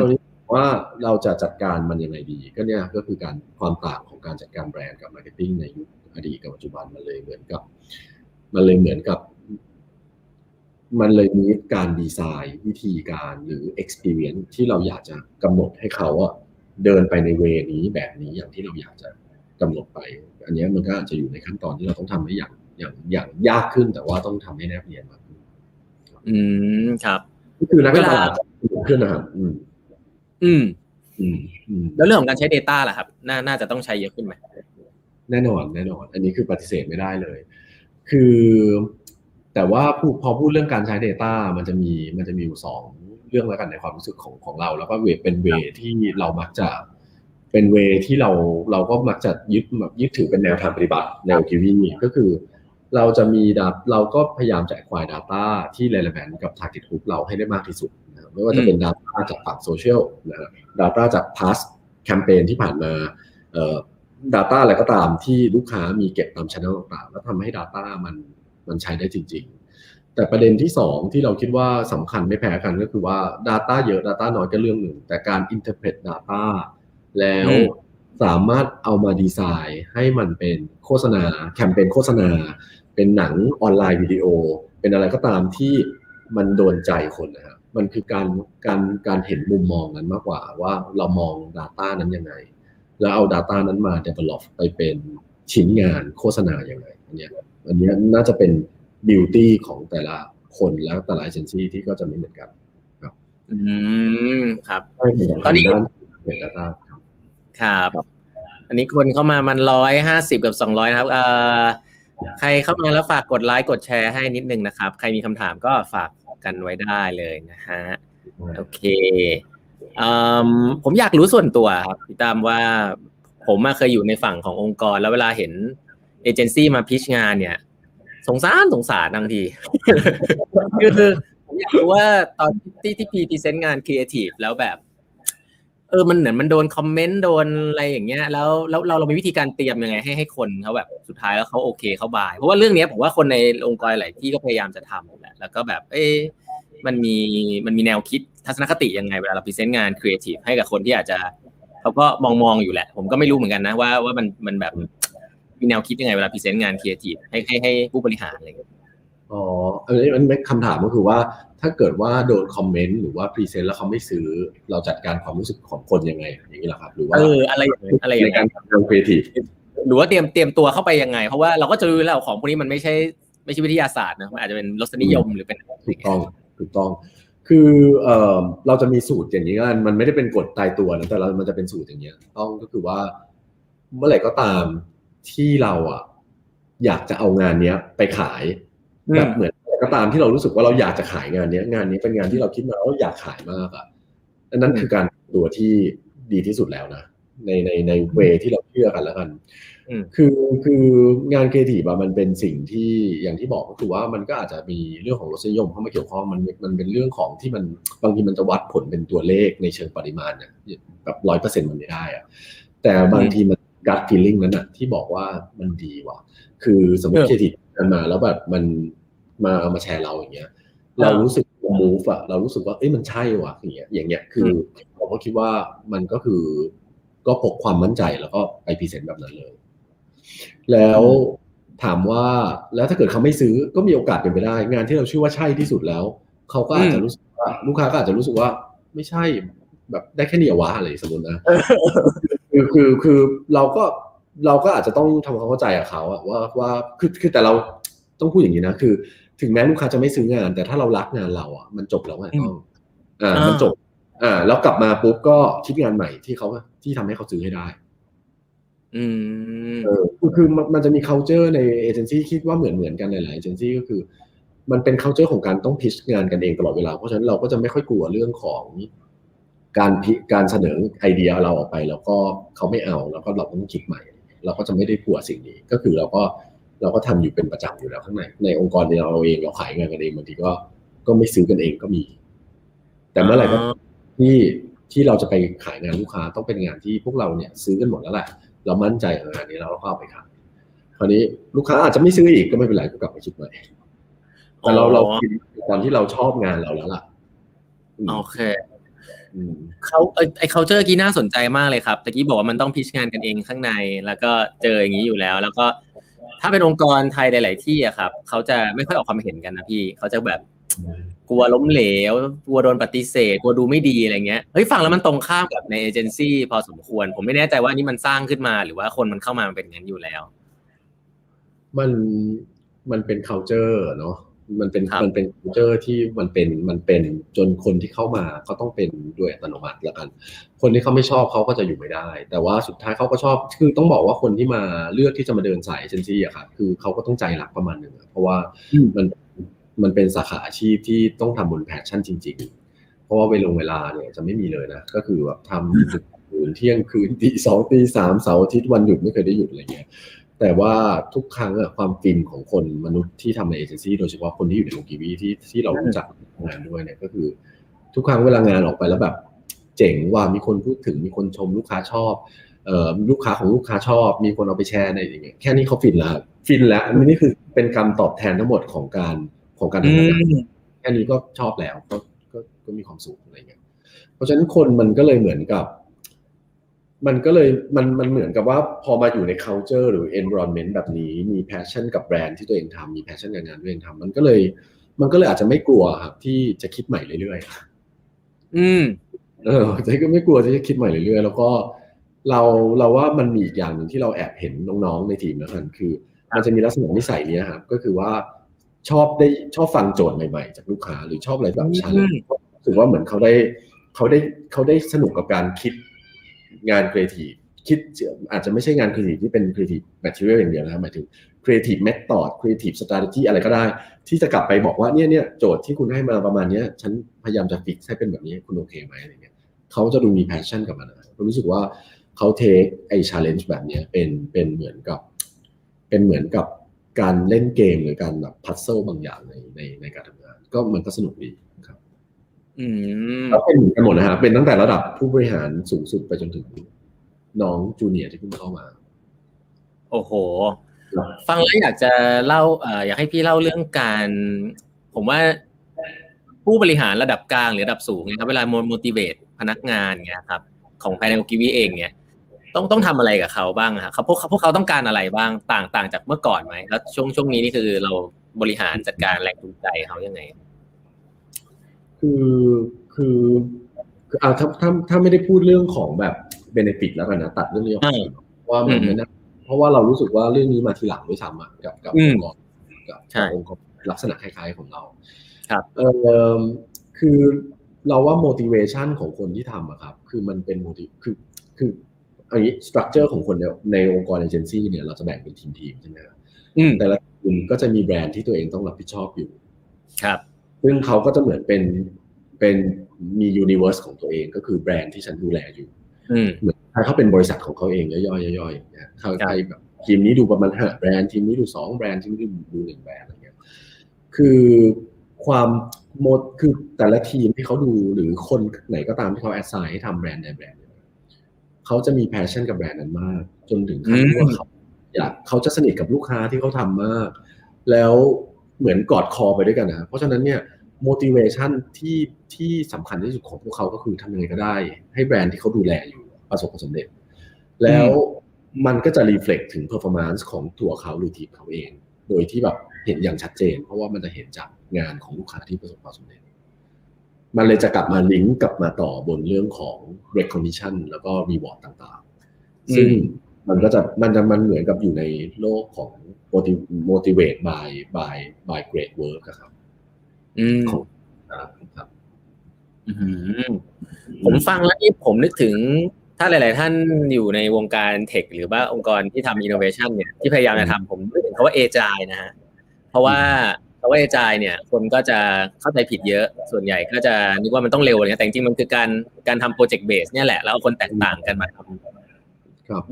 ตรงนี้ว่าเราจะจัดการมันยังไงดี ก็เนี่ยก็คือการความต่างของการจัดการแบรนด์กับ marketing ในยุคอดีตกับปัจจุบันมันเลยเหมือนกับ มันเลยเหมือนกับ มันเลยมีการดีไซน์วิธีการหรือ experience ที่เราอยากจะกำหนดให้เขาอะเดินไปใน way นี้แบบนี้อย่างที่เราอยากจะ กำหนดไป อันนี้มันก็อาจจะอยู่ในขั้นตอนที่เราต้องทำให้อย่างอย่างอย่างยากขึ้นแต่ว่าต้องทำให้แนบเนียนมากขึ้นอืมครับก็คือนักตลาดขึ้นนะครับอืมอืม อืม อืม แล้วเรื่องของการใช้ Data ล่ะครับ น่าน่าจะต้องใช้เยอะขึ้นไหมแน่นอนแน่นอน อันนี้คือปฏิเสธไม่ได้เลย คือ แต่ว่าพอพูดเรื่องการใช้ Data มันจะมีมันจะมีอยู่สองเรื่องแล้วกันในความรู้สึกของของเรา แล้วก็เวเป็นเวที่เรามักจะ เป็นเวที่เราเราก็มักจะยึดยึดถือเป็นแนวทางปฏิบัติแนวคิวีก็คือ เราจะมีดัเราก็พยายามจะ acquire data ที่ relevant กับ target group เราให้ได้มากที่สุดนะไม่ว่าจะเป็น data จากฝั่งโซเชียลนะ data จาก past แคมเปญที่ผ่านมาเอ่อ data อะไรก็ตามที่ลูกค้ามีเก็บตาม channel ต่างๆแล้วทำให้ data มันมันใช้ได้จริง ๆ แต่ประเด็นที่สองที่เราคิดว่าสำคัญไม่แพ้กันก็คือว่า Data เยอะ Data น้อยก็เรื่องหนึ่ง แต่การ interpret Data แล้วสามารถเอามาดีไซน์ให้มันเป็นโฆษณา แคมเปญโฆษณา เป็นหนังออนไลน์วิดีโอ เป็นอะไรก็ตามที่มันโดนใจคนนะครับมันคือการการการเห็นมุมมองนั้นมากกว่าว่าเรามอง Data นั้นยังไง แล้วเอา Data นั้นมา develop ไปเป็นชิ้นงานโฆษณาอย่างไรอันนี้อันนี้น่าจะเป็นบิวตี้ของแต่ละคนแล้วแต่ละเอเจนซี่ที่ก็จะไม่เหมือนกัน ครับ อืมครับตอนนี้เป็น Data ครับ อันนี้คนเข้ามามันร้อยห้าสิบกับสองร้อยนะครับเอ่อใครเข้ามาแล้วฝากกดไลค์กดแชร์ให้นิดนึงนะครับ ใครมีคำถามก็ฝากกันไว้ได้เลยนะฮะโอเคผมอยากรู้ส่วนตัวครับพี่ตามว่าผมเคยอยู่ในฝั่งขององค์กร แล้วเวลาเห็นเอเจนซี่มา pitch งานเนี่ย สงสารสงสารบางทีคือผมอยากรู้ว่าตอนที่ที่พี่ present งานครีเอทีฟแล้วแบบ เออมันเหมือนมันโดนคอมเมนต์โดนอะไรอย่างเงี้ยแล้วแล้วเราเรามีวิธีการเตรียมยังไงให้ให้คนเขาแบบสุดท้ายแล้วเขาโอเคเขา buy เพราะว่าเรื่องนี้ผมว่าคนในองค์กรหลายที่ก็พยายามจะทำแหละแล้วก็แบบ เอ๊มันมีมันมีแนวคิดทัศนคติยังไงเวลาเรา present งานครีเอทีฟให้กับคนที่อาจจะเขาก็มองมองอยู่แหละ ผมก็ไม่รู้เหมือนกันนะว่าว่ามันมันแบบมีแนวคิดยังไงเวลา present งานครีเอทีฟให้ให้ให้ผู้บริหารอะไรอย่างเงี้ยอ๋ออันนี้มันคำถามก็คือว่า ถ้าเกิดว่าโดนคอมเมนต์หรือว่า present แล้วเขาไม่ซื้อ เราจัดการความรู้สึกของคนยังไง อย่างนี้เหรอครับ หรือว่าเอออะไรอย่างเงี้ยอะไรอย่างกาเงี้ยในการทำงานครีเอทีฟหรือว่าเตรียมเตรียมตัวเข้าไปยังไง เพราะว่าเราก็จะรู้แล้วของพวกนี้มันไม่ใช่ไม่ใช่วิทยาศาสตร์นะมันอาจจะเป็นรสนิยมหรือเป็นถูกต้องถูกต้อง คือเอ่อเราจะมีสูตรอย่างนี้กันมันไม่ได้เป็นกฎตายตัวนะแต่เรามันจะเป็นสูตรอย่างเงี้ย ต้องก็คือว่าเมื่อไหร่ก็ตามที่เราอะอยากจะเอางานเนี้ยไปขายอืมแบบเหมือน ก็ตามที่เรารู้สึกว่าเราอยากจะขายงานเนี้ยงานนี้เป็นงานที่เราคิดมาว่าเราอยากขายมากอะอันนั้นคือการตัวที่ดีที่สุดแล้วนะในในในเวที่เราเชื่อกันแล้วกันอืมคือคืองานครีเอทีฟอะมันเป็นสิ่งที่อย่างที่บอกก็คือว่ามันก็อาจจะมีเรื่องของรสนิยมเข้ามาเกี่ยวข้องมันมันเป็นเรื่องของที่มันบางทีมันจะวัดผลเป็นตัวเลขในเชิงปริมาณเนี่ยแบบร้อยเปอร์เซ็นต์มันไม่ได้อะแต่บางทีมัน gut feeling นั้นอะที่บอกว่ามันดีว่ะ คือสมมติเออครีเอทีฟกันมาแล้วแบบมัน มาเอามาแชร์เราอย่างเงี้ย เรารู้สึก move อะเรารู้สึกว่าเอ้ยมันใช่ว่ะอย่างเงี้ยอย่างเงี้ยคือเราก็คิดว่ามันก็คือ ก็พกความมั่นใจแล้วก็ไป present แบบนั้นเลย แล้วถามว่าแล้วถ้าเกิดเขาไม่ซื้อก็มีโอกาสเป็นไปได้ งานที่เราเชื่อว่าใช่ที่สุดแล้วเขาก็อาจจะรู้สึกว่าลูกค้าก็อาจจะรู้สึกว่า ไม่ใช่แบบได้แค่นี้เหรอวะอะไรสมมตินะคือคือคือเราก็เราก็อาจจะต้องทำความเข้าใจกับเขาอะว่าว่าคือคือแต่เราต้องพูดอย่างนี้นะคือ ถึงแม้ลูกค้าจะไม่ซื้องาน แต่ถ้าเรารักงานเราอะมันจบแล้วไงต้องอ่าอ่ามัมันจบ อ่า แล้วกลับมาปุ๊บก็คิดงานใหม่ที่เขาที่ทำให้เขาซื้อให้ได้ อืมเออคือคือมันมันจะมี culture ในเอเจนซี่คิดว่าเหมือนเหมือนกันหลายๆเอเจนซี่ก็คือ มันเป็น culture ของการต้องพิชงานกันเองตลอดเวลา เพราะฉะนั้นเราก็จะไม่ค่อยกลัวเรื่องของการพิการเสนอไอเดียเราออกไป แล้วก็เขาไม่เอาแล้วก็เราต้องคิดใหม่ เราก็จะไม่ได้กลัวสิ่งนี้ ก็คือเราก็ เราก็ทำอยู่เป็นประจำอยู่แล้วข้างในในองค์กรเราเองเราขายงานกันเองบางทีก็ก็ไม่ซื้อกันเองก็มี แต่เมื่อไหร่ก็ที่ที่เราจะไปขายงานลูกค้าต้องเป็นงานที่พวกเราเนี่ยซื้อกันหมดแล้วแหละเรามั่นใจกับงานนี้แล้วเราก็เอาไปขายคราวนี้ลูกค้าอาจจะไม่ซื้ออีกก็ไม่เป็นไรก็กลับไปคิดใหม่แต่เราอ๋อเราคิดตอนที่เราชอบงานเราแล้วล่ะอืมโอเคอืมเขาเอ้ยไอ culture กี้น่าสนใจมากเลยครับตะกี้บอกว่ามันต้องพิชงานกันเองข้างใน แล้วก็เจออย่างนี้อยู่แล้ว แล้วก็ ถ้าเป็นองค์กรไทยหลาย ๆ ที่อะครับเขาจะไม่ค่อยออกความเห็นกันนะพี่เขาจะแบบกลัวล้มเหลว กลัวโดนปฏิเสธ กลัวดูไม่ดีอะไรเงี้ย เฮ้ยฟังแล้วมันตรงข้ามกับในเอเจนซี่พอสมควร ผมไม่แน่ใจว่านี่มันสร้างขึ้นมา หรือว่าคนมันเข้ามามันเป็นอย่างนั้นอยู่แล้ว มันมันเป็น culture เนาะ มันเป็นครับมันเป็น culture ที่มันเป็นมันเป็นจนคนที่เข้ามาก็ต้องเป็นด้วยอัตโนมัติแล้วกัน คนที่เขาไม่ชอบเขาก็จะอยู่ไม่ได้ แต่ว่าสุดท้ายเขาก็ชอบคือต้องบอกว่าคนที่มาเลือกที่จะมาเดินสายเอเจนซี่อะครับคือเขาก็ต้องใจรักประมาณหนึ่งอะเพราะว่าอืมมันมันเป็นสาขาอาชีพที่ต้องทำบน passion จริง ๆ เพราะว่าเวลาเวลาเนี่ยจะไม่มีเลยนะก็คือแบบทำดึกดื่นเที่ยงคืนตีสองตีสามเสาร์อาทิตย์วันหยุดไม่เคยได้หยุดอะไรเงี้ย แต่ว่าทุกครั้งอะความฟินของคนมนุษย์ที่ทำในเอเจนซี่โดยเฉพาะคนที่อยู่ในวงครีเอทีฟที่ที่เรารู้จักงานด้วยเนี่ยก็คือ ทุกครั้งเวลางานออกไปแล้วแบบ เจ๋งว่ะมีคนพูดถึงมีคนชมลูกค้าชอบเอ่อลูกค้าของลูกค้าชอบ มีคนเอาไปแชร์ในอย่างเงี้ยแค่นี้เขาฟินแล้วฟินแล้วอันนี้คือเป็นคำตอบแทนทั้งหมดของการของการอืทำงานมแค่นี้ก็ชอบแล้วก็ก็ก็มีความสุขอะไรเงี้ยเพราะฉะนั้นคนมันก็เลยเหมือนกับ มันก็เลยมันมันเหมือนกับว่าพอมาอยู่ใน culture หรือ environment แบบนี้มี passion กับแบรนด์ที่ตัวเองทำมี passion กับงานที่ตัวเองทำมันก็เลย มันก็เลยอาจจะไม่กลัวครับ ที่จะคิดใหม่เรื่อยๆอืม เออใจก็ไม่กลัวที่จะคิดใหม่เรื่อยๆแล้วก็เราเราว่ามันมีอีกอย่างหนึ่งที่เราแอบเห็นน้องๆในทีมนะครับคือมันจะมีลักษณะนิสัยเนี้ยครับก็คือว่าชอบได้ชอบฟังโจทย์ใหม่ๆ จากลูกค้าหรือชอบอะไรแบบ challenge อืมรู้สึกว่าเหมือนเขาได้เขาได้เขาได้สนุกกับการคิด งานครีเอทีฟคิดอาจจะไม่ใช่งานครีเอทีฟที่เป็น creative material อย่างเดียวนะครับหมายถึงครีเอทีฟเมธอดครีเอทีฟสต r a t e g y อะไรก็ได้ ที่จะกลับไปบอกว่าเนี่ยเนี่ยโจทย์ที่คุณให้มาประมาณเนี้ยฉันพยายามจะ fix ให้เป็นแบบนี้คุณโอเคไหมอะไรเงี้ยเขาจะดูมี passion กับมันนะผมรู้สึกว่าเขา take ไอ้ challenge แบบเนี้ยเป็นเป็นเหมือนกับ เป็นเหมือนกับการเล่นเกมหรือการแบบ puzzle บางอย่างในในในการทำงาน ก็มันก็สนุกดี ครับอืมแล้วเป็นเหมือนกันหมดนะฮะเป็นตั้งแต่ระดับผู้บริหารสูงสุดไปจนถึงน้อง junior ที่เพิ่งเข้ามา โอ้โห ฟังแล้วอยากจะเล่าเอ่ออยากให้พี่เล่าเรื่องการ ผมว่าผู้บริหารระดับกลางหรือระดับสูงเนะครับเวลา motivate พนักงานเงี้ยครับ ของภายในโอกิวิเองเนี่ย ต้องต้องทำอะไรกับเขาบ้างครับเขาพวกเขาพวกเขาต้องการอะไรบ้างต่างต่างจากเมื่อก่อนไหมแล้วช่วงช่วงนี้นี่คือเราบริหารจัดการแรงจูงใจเขายังไง คือคือคือเอาถ้าถ้าถ้าไม่ได้พูดเรื่องของแบบเบเนฟิตแล้วกันนะตัดเรื่องนี้ออกอืมว่ามันอืมไม่น่าเพราะว่าเรารู้สึกว่าเรื่องนี้มาทีหลังด้วยซ้ำอะกับกับอือมงค์กรกับใช่กับองค์กรลักษณะคล้าย ๆของเรา ครับ เออคือเราว่า motivation ของคนที่ทำอะครับ คือมันเป็น motiv คือคืออันนี้ structure ของคนในในองค์กรเอเจนซี่เนี่ยเราจะแบ่งเป็นทีมๆใช่ไหมครับอืมแต่ละทีมก็จะมีแบรนด์ที่ตัวเองต้องรับผิดชอบอยู่ ครับ ซึ่งเขาก็จะเหมือนเป็นเป็นมี universe ของตัวเองก็คือแบรนด์ที่ฉันดูแลอยู่อืมเหมือนถ้าเขาเป็นบริษัทของเขาเองย่อยๆย่อยๆอย่างเงี้ยเขาครับใครแบบทีมนี้ดูประมาณห้าแบรนด์ทีมนี้ดูสองแบรนด์ทีมนี้ดูหนึ่งแบรนด์อะไรเงี้ยคือความ mot-คือแต่ละทีมที่เขาดูหรือคนไหนก็ตามที่เขาแอดไซน์ให้ทำแบรนด์ในแบรนด์เนี่ยเขาจะมี passion กับแบรนด์นั้นมาก จนถึงขั้นที่ว่าเขาอยากเขาจะสนิทกับลูกค้าที่เขาทำมาก แล้ว เหมือนกอดคอไปด้วยกันนะเพราะฉะนั้นเนี่ย motivation ที่ที่สำคัญที่สุดของพวกเขาก็คือทำยังไงก็ได้ ให้แบรนด์ที่เขาดูแลอยู่ประสบความสำเร็จ แล้วมันก็จะ reflect ถึง performance ของตัวเขาหรือทีมเขาเอง โดยที่แบบเห็นอย่างชัดเจน เพราะว่ามันจะเห็นจากงานของลูกค้าที่ประสบความสำเร็จ มันเลยจะกลับมาลิงก์กลับมาต่อบนเรื่องของ recognition แล้วก็ reward ต่างๆ ซึ่งมันก็จะมันจะมันเหมือนกับอยู่ในโลกของ motiv- motivate by by by great work อะครับอืมของครับอื้อหือผมฟังแล้วนี่ผมนึกถึงถ้าหลาย ๆ ท่านอยู่ในวงการ tech หรือว่าองค์กรที่ทำอินโนเวชันเนี่ยที่พยายามจะทำผมนึกถึงคำว่า agile นะฮะเพราะว่าคำว่า agile เนี่ย คนก็จะเข้าใจผิดเยอะ ส่วนใหญ่ก็จะนึกว่ามันต้องเร็วอะไรเงี้ยแต่จริงๆมันคือการการทำ project base เนี่ยแหละแล้วเอาคนแตกต่างกันมาทำครับ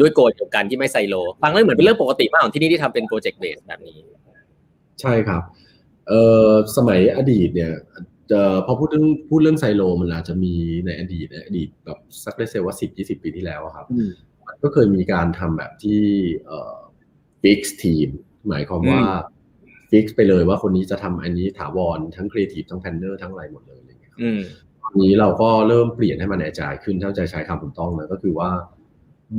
ด้วย goal เดียวกันที่ไม่ไซโล ฟังแล้วเหมือนเป็นเรื่องปกติมากของที่นี่ที่ทำเป็น project base แบบนี้ ใช่ครับเอ่อสมัยอดีตเนี่ยจะพอพูดเรื่องพูดเรื่องไซโล มันอาจจะมีในอดีตในอดีตแบบสักได้เซลว่าสิบยี่สิบปีที่แล้วอะครับมันก็เคยมีการทำแบบที่เอ่อ fix ทีมหมายความว่า fix ไปเลยว่าคนนี้จะทำอันนี้ถาวรทั้งครีเอทีฟทั้ง planner ทั้งอะไรหมดเลยอะไรเงี้ยครับอืมตอนนี้เราก็เริ่มเปลี่ยนให้มัน agile ขึ้นถ้าจะใช้คำถูกต้องนะก็คือว่า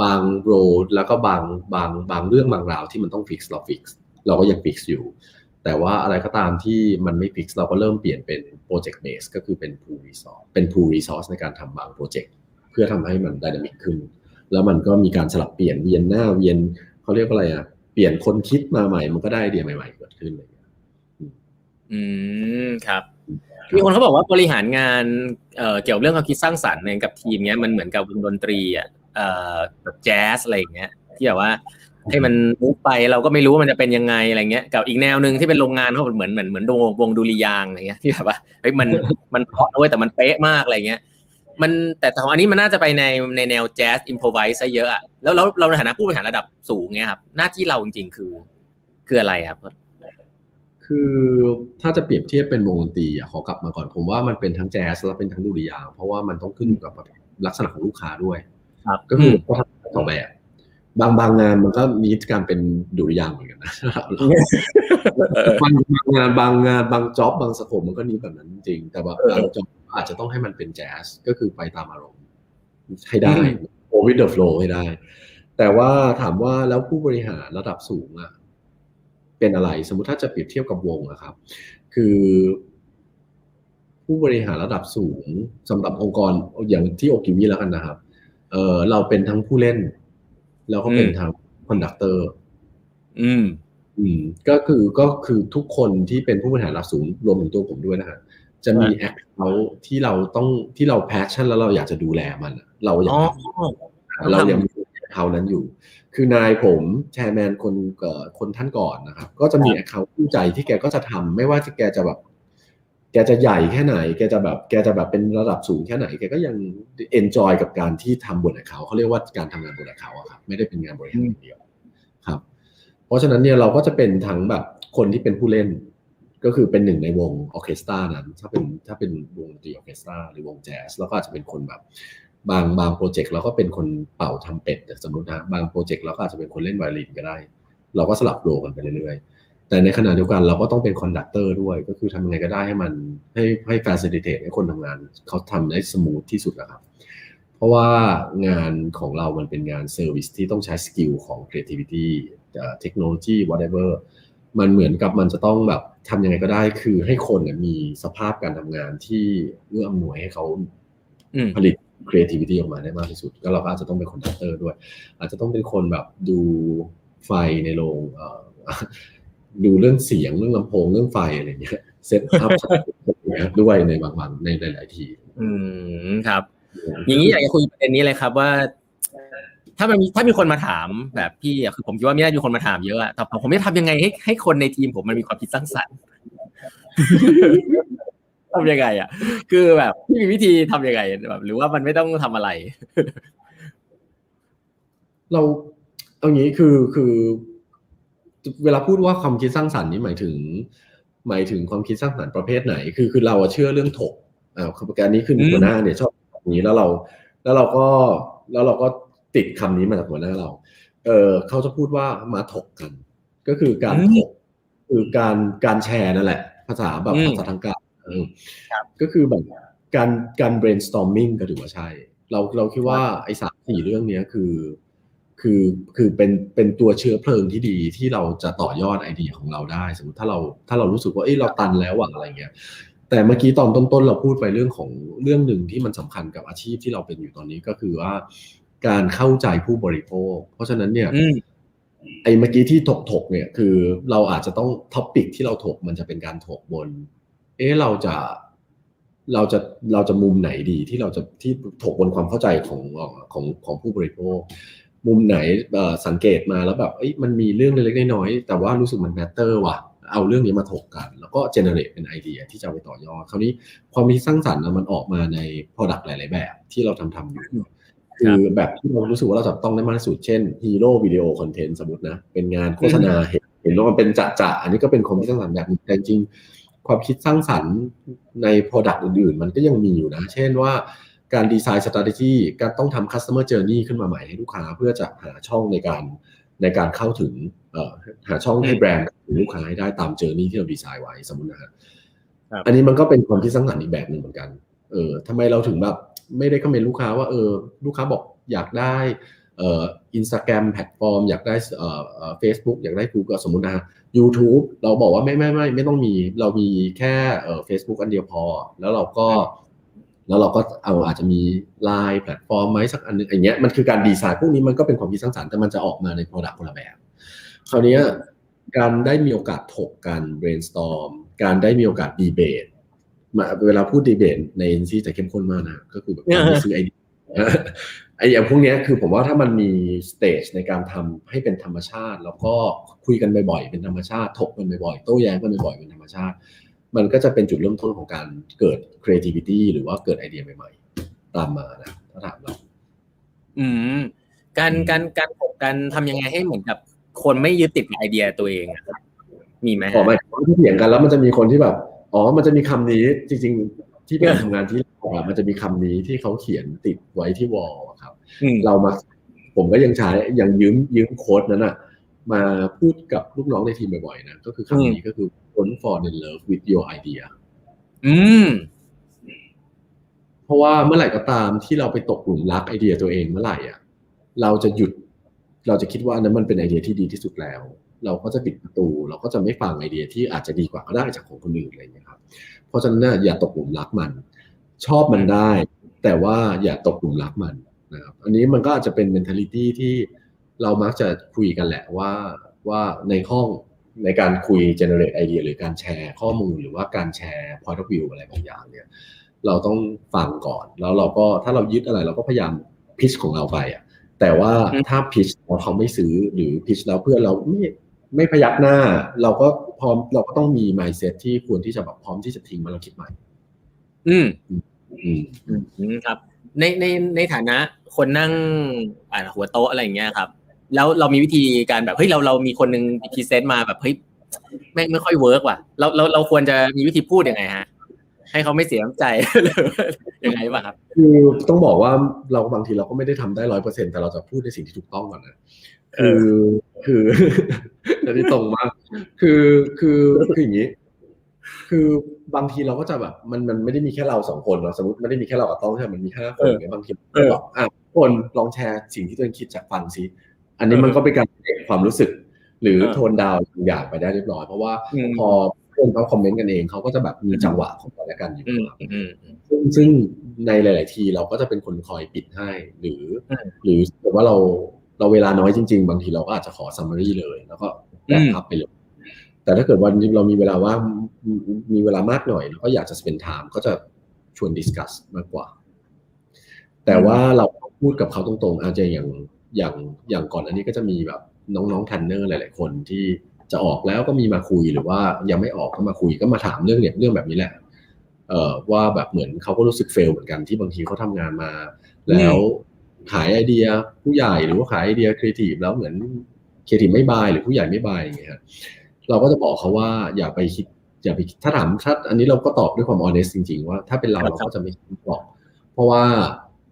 บาง ro-แล้วก็บางบางบางเรื่องบางราวที่มันต้อง fix เรา fix เราก็ยัง fix อยู่ แต่ว่าอะไรก็ตามที่มันไม่ fix เราก็เริ่มเปลี่ยนเป็น project base ก็คือเป็น pool resource เป็น pool resource ในการทำบางโปรเจกต์เพื่อทำให้มัน dynamic ขึ้น แล้วมันก็มีการสลับเปลี่ยนเวียนหน้าเวียนเขาเรียกว่าอะไรอะเปลี่ยนคนคิดมาใหม่ มันก็ได้ไอเดียใหม่ๆเกิดขึ้นอะไรอย่างเงี้ยอืมครับมีคนเขาบอกว่าบริหารงานเอ่อเกี่ยวกับเรื่องความคิดสร้างสรรค์เนี่ยกับทีมเนี้ยมันเหมือนกับวงดนตรีอะ เอ่อแบบแจ๊สอะไรอย่างเงี้ยที่แบบว่าให้มันมุกไปเราก็ไม่รู้ว่ามันจะเป็นยังไงอะไรเงี้ยกับอีกแนวหนึ่งที่เป็นโรงงานเขาเหมือนเหมือนเหมือนวงวงดุริยางค์อะไรเงี้ยที่แบบว่าเฮ้ยมันมันเพราะด้วยแต่มันเป๊ะมากอะไรเงี้ยมันแต่ของอันนี้มันน่าจะไปในในแนวแจ๊สอิมพอไวส์ซะเยอะอะแล้วแล้วเราในฐานะผู้บริหารระดับสูงเงี้ยครับหน้าที่เราจริงๆคือ คืออะไรครับ คือถ้าจะเปรียบเทียบเป็นวงดนตรีอะขอกลับมาก่อนผมว่ามันเป็นทั้งแจ๊สและเป็นทั้งดุริยางค์เพราะว่ามันต้องขึ้นอยู่กับลักษณะของลูกค้าด้วย ครับก็คือก็ทำสองแบบบางบางงานมันก็มีการเป็นดุริยางค์เหมือนกันนะบางบางงานบางงานบางจ็อบบางสโคปมันก็นี้แบบนั้นจริงๆแต่ว่าเออบางจ็อบอาจจะต้องให้มันเป็นแจ๊สก็คือไปตามอารมณ์ให้ได้อืมโอวิดเดอร์ฟลูให้ได้ แต่ว่าถามว่าแล้วผู้บริหารระดับสูงอะเป็นอะไร สมมุติถ้าจะเปรียบเทียบกับวงอะครับ คือ ผู้บริหารระดับสูงสำหรับองค์กรอย่างที่โอกิวิแล้วกันนะครับ เออเราเป็นทั้งผู้เล่น แล้วก็เป็นอืมทั้ง conductor อืม อืม ก็คือก็คือทุกคนที่เป็นผู้บริหารระดับสูงรวมถึงตัวผมด้วยนะฮะจะมี account ที่เราต้องที่เรา passion แล้วเราอยากจะดูแลมันอะเราอยาอ๋อเรายังมี account นั้นอยู่ คือนายผม chairman คนเอ่อคนท่านก่อนนะครับ ก็จะมี account คู่ใจที่แกก็จะทำไม่ว่าจะแกจะแบบ แกจะใหญ่แค่ไหน แกจะแบบ แกจะแบบเป็นระดับสูงแค่ไหน แกก็ยัง enjoy กับการที่ทำบน account เขาเรียกว่าการทำงานบน account ครับ ไม่ได้เป็นงานบริหารอย่างเดียวครับ เพราะฉะนั้นเนี่ยเราก็จะเป็นทั้งแบบคนที่เป็นผู้เล่น ก็คือเป็นหนึ่งในวงออเคสตรานั้น ถ้าเป็นถ้าเป็นวงดนตรีออเคสตราหรือวงแจ๊สแล้วก็อาจจะเป็นคนแบบบางบางโปรเจกต์เราก็เป็นคนเป่าทรัมเป็ตสมมตินะบางโปรเจกต์เราก็อาจจะเป็นคนเล่นไวโอลินก็ได้ เราก็สลับ role กันไปเรื่อยๆ แต่ในขณะเดียวกันเราก็ต้องเป็น conductor ด้วย ก็คือทำยังไงก็ได้ให้มันให้ให้ฟ a ซิลิเ t ตให้คนทำงาน เขาทำได้ smooth ที่สุดนะครับ เพราะว่างานของเรามันเป็นงาน service ที่ต้องใช้ skill ของ creativity เทคโนโลยี whatever มันเหมือนกับมันจะต้องแบบทำยังไงก็ได้ คือให้คนเนี่ยมีสภาพการทำงานที่เอื้ออำนวยให้เขาอืมผลิต creativity ออกมาได้มากที่สุด ก็เราก็อาจจะต้องเป็น conductor ด้วย อาจจะต้องเป็นคนแบบดูไฟในโรงเอ่อ ดูเรื่องเสียงเรื่องลำโพงเรื่องไฟอะไรเงี้ยเซตอัพด้วยในบางวันในหลาย ๆ ที อืมครับ อย่างนี้อยากจะคุยประเด็นนี้เลยครับว่า ถ้ามันมีถ้ามีคนมาถามแบบพี่อะคือผมคิดว่าไม่ได้มีคนมาถามเยอะอะแต่ผมจะทำยังไงให้ให้คนในทีมผมมันมีความคิดสร้างสรรค์ทำยังไงอะ คือแบบพี่มีวิธีทำยังไงแบบ หรือว่ามันไม่ต้องทำอะไร เราเอางี้คือคือ เวลาพูดว่าความคิดสร้างสรรค์นี่หมายถึง หมายถึงความคิดสร้างสรรค์ประเภทไหน คือคือเราอะเชื่อเรื่องถกอ่าคือการนี้คืออืมหัวหน้าเนี่ยชอบแบบนี้แล้วเรา แล้วเราก็แล้วเราก็ติดคำนี้มาจากหัวหน้าเรา เออเขาจะพูดว่ามาถกกัน ก็คือการถกคือการการแชร์นั่นแหละ ภาษาแบบอืมภาษาทางการเออครับก็คือแบบการการ brainstorming ก็ถือว่าใช่ เราเราคิดว่าไอ้สามสี่เรื่องเนี้ยคือ คือคือเป็นเป็นตัวเชื้อเพลิงที่ดีที่เราจะต่อยอดไอเดียของเราได้ สมมติถ้าเราถ้าเรารู้สึกว่าเอ้ยเราตันแล้วอะอะไรเงี้ยแต่เมื่อกี้ตอนต้นๆเราพูดไปเรื่องของเรื่องหนึ่งที่มันสำคัญกับอาชีพที่เราเป็นอยู่ตอนนี้ก็คือว่า การเข้าใจผู้บริโภค เพราะฉะนั้นเนี่ยอืมไอ้เมื่อกี้ที่ถกถกๆเนี่ยคือเราอาจจะต้อง topic ที่เราถกมันจะเป็นการถกบน เอ๊ะเราจะเราจะเราจะมุมไหนดีที่เราจะที่ถกบนความเข้าใจของของของผู้บริโภค มุมไหนเอ่อสังเกตมาแล้วแบบเอ้ยมันมีเรื่องเล็กๆน้อยๆแต่ว่ารู้สึกมัน matter ว่ะ เอาเรื่องนี้มาถกกัน แล้วก็ generate เป็นไอเดียที่จะเอาไปต่อยอดคราวนี้ความคิดสร้างสรรค์น่ะมันออกมาใน product หลาย ๆ แบบที่เราทำทำอยู่คือแบบที่เรารู้สึกว่าเราจับต้องได้มากที่สุดเช่นฮีโร่วิดีโอคอนเทนต์สมมตินะ เป็นงานโฆษณาเห็นเห็นว่ามันเป็นจะจะอันนี้ก็เป็นความคิดสร้างสรรค์แบบหนึงแต่จริงๆความคิดสร้างสรรค์ใน Product อื่น ๆ มันก็ยังมีอยู่นะ เช่นว่า การดีไซน์ strategy การต้องทำ customer journey ขึ้นมาใหม่ให้ลูกค้าเพื่อจะหาช่องในการในการเข้าถึงเอ่อหาช่องให้แบรนด์ถึงลูกค้าให้ได้ตาม journey ที่เราดีไซน์ไว้สมมตินะฮะครับอันนี้มันก็เป็นความคิดสร้างสรรค์อีกแบบหนึ่งเหมือนกัน เออทำไมเราถึงแบบไม่ได้ recommend ลูกค้าว่าเออลูกค้าบอกอยากได้เอ่อ Instagram platform อยากได้เอ่อเอ่อเฟซบุ๊กอยากได้ Google สมมตินะฮะ YouTube เราบอกว่าไม่ไม่ไม่ไม่ต้องมีเรามีแค่เอ่อ Facebook อันเดียวพอ แล้วเราก็ แล้วเราก็เอาอาจจะมี Line platform ไหมสักอันหนึ่งอย่างเงี้ยมันคือการดีไซน์พวกนี้มันก็เป็นความคิดสร้างสรรค์แต่มันจะออกมาใน product คนละแบบ คราวเนี้ยการได้มีโอกาสถกกัน brainstorm การได้มีโอกาสดีเบตมาเวลาพูดดีเบตในที่จะเข้มข้นมากนะก็คือแบบการไปซื้อไอเดียไอ้อย่างพวกเนี้ยคือผมว่าถ้ามันมีสเตจในการทำให้เป็นธรรมชาติ แล้วก็คุยกันบ่อยๆเป็นธรรมชาติ ถกกันบ่อยๆโต้แย้งกันบ่อยๆเป็นธรรมชาติ มันก็จะเป็นจุดเริ่มต้นของการเกิด creativity หรือว่าเกิดไอเดียใหม่ๆ ตามมานะถ้าถามเรา อืม การการการถกกันทำยังไงให้เหมือนกับ คนไม่ยึดติดกับไอเดียตัวเองอะครับมีไหมขอหมายถึงว่าที่เถียงกันแล้วมันจะมีคนที่แบบ อ๋อ มันจะมีคำนี้ จริง ๆ ที่เป็นทำงานที่เราอะมันจะมีคำนี้ที่เขาเขียนติดไว้ที่วอลอะครับอืมเรามาผมก็ยังใช้ยังยืมยืมโค้ดนั้นอะ มาพูดกับลูกน้องในทีมบ่อยๆนะก็คือคำนี้ก็คือ don't fall in love with your idea อืม เพราะว่าเมื่อไหร่ก็ตามที่เราไปตกหลุมรักไอเดียตัวเองเมื่อไหร่อะ เราจะหยุด เราจะคิดว่าอันนั้นมันเป็นไอเดียที่ดีที่สุดแล้ว เราก็จะปิดประตู เราก็จะไม่ฟังไอเดียที่อาจจะดีกว่าก็ได้จากของคนอื่นอะไรอย่างเงี้ยครับ เพราะฉะนั้นน่ะอย่าตกหลุมรักมัน ชอบมันได้ แต่ว่าอย่าตกหลุมรักมันนะครับ อันนี้มันก็อาจจะเป็น mentality ที่ เรามักจะคุยกันแหละว่าว่าในห้องในการคุย generate ไอเดียหรือการแชร์ข้อมูลหรือว่าการแชร์ point of view อะไรบางอย่างเนี่ยเราต้องฟังก่อน แล้วเราก็ถ้าเรายึดอะไรเราก็พยายาม pitch ของเราไปอะแต่ว่าอืมถ้า pitch แล้วเขาไม่ซื้อหรือ pitch แล้วเพื่อนเราไม่ไม่พยักหน้า เราก็พร้อมเราก็ต้องมี mindset ที่ควรที่จะแบบพร้อมที่จะทิ้งมันแล้วคิดใหม่ อืม อืมอืมครับ ในในในฐานะคนนั่งอ่าหัวโต๊ะอะไรอย่างเงี้ยครับ แล้วเรามีวิธีการแบบเฮ้ยเราเรามีคนนึง present มาแบบเฮ้ยไม่ไม่ค่อยเวิร์กว่ะเราเราเราควรจะมีวิธีพูดยังไงฮะ ให้เขาไม่เสียน้ำใจหรือว่ายังไงป่ะครับ คือต้องบอกว่าเราบางทีเราก็ไม่ได้ทำได้ร้อยเปอร์เซ็นแต่เราจะพูดในสิ่งที่ถูกต้องก่อนนะเอคืออคืออันนี้ตรงมากคือคือคืออย่างนี้ คือบางทีเราก็จะแบบมันมันไม่ได้มีแค่เราสองคนเนาะสมมติไม่ได้มีแค่เรากับต้องใช่ไหมมันมีห้าคนอย่างเงี้ยบางทีก็แบบอะคนลองแชร์สิ่งที่ตัวเองคิดจากฟังซิ อันนี้มันก็เป็นการเก็บความรู้สึก หรือ tone down บางอย่างไปได้เรียบร้อย เพราะว่าพอเพื่อนเขาคอมเมนต์กันเองเขาก็จะแบบมีจังหวะของกันและกันอยู่ซึ่งซึ่งในหลาย ๆ ทีเราก็จะเป็นคนคอยปิดให้ หรือ หรือแต่ว่าเราเราเวลาน้อยจริง ๆ บางทีเราก็อาจจะขอ summary เลย แล้วก็ wrap up ไปเลยแต่ถ้าเกิดวันเรามีเวลาว่างมีเวลามากหน่อยเราก็อยากจะ spend time ก็จะชวน discuss มากกว่า แต่ว่าเราพูดกับเขาตรงๆ อาจจะอย่าง อย่างอย่างก่อนอันนี้ก็จะมีแบบน้องๆ planner หลาย ๆ คนที่จะออกแล้วก็มีมาคุยหรือว่ายังไม่ออกก็มาคุยก็มาถามเรื่องเนี่ยเรื่องแบบนี้แหละเอ่อว่าแบบเหมือนเขาก็รู้สึก fail เหมือนกันที่บางทีเขาทำงานมา แล้วขายไอเดียผู้ใหญ่หรือว่าขายไอเดียครีเอทีฟแล้วเหมือนครีเอทีฟไม่ buy หรือผู้ใหญ่ไม่ buy อย่างเงี้ยเราก็จะบอกเขาว่าอย่าไปคิดอย่าไปถ้าถามถ้าอันนี้เราก็ตอบด้วยความ honest จริง ๆ ว่าถ้าเป็นเราเราก็จะไม่บอก เพราะว่า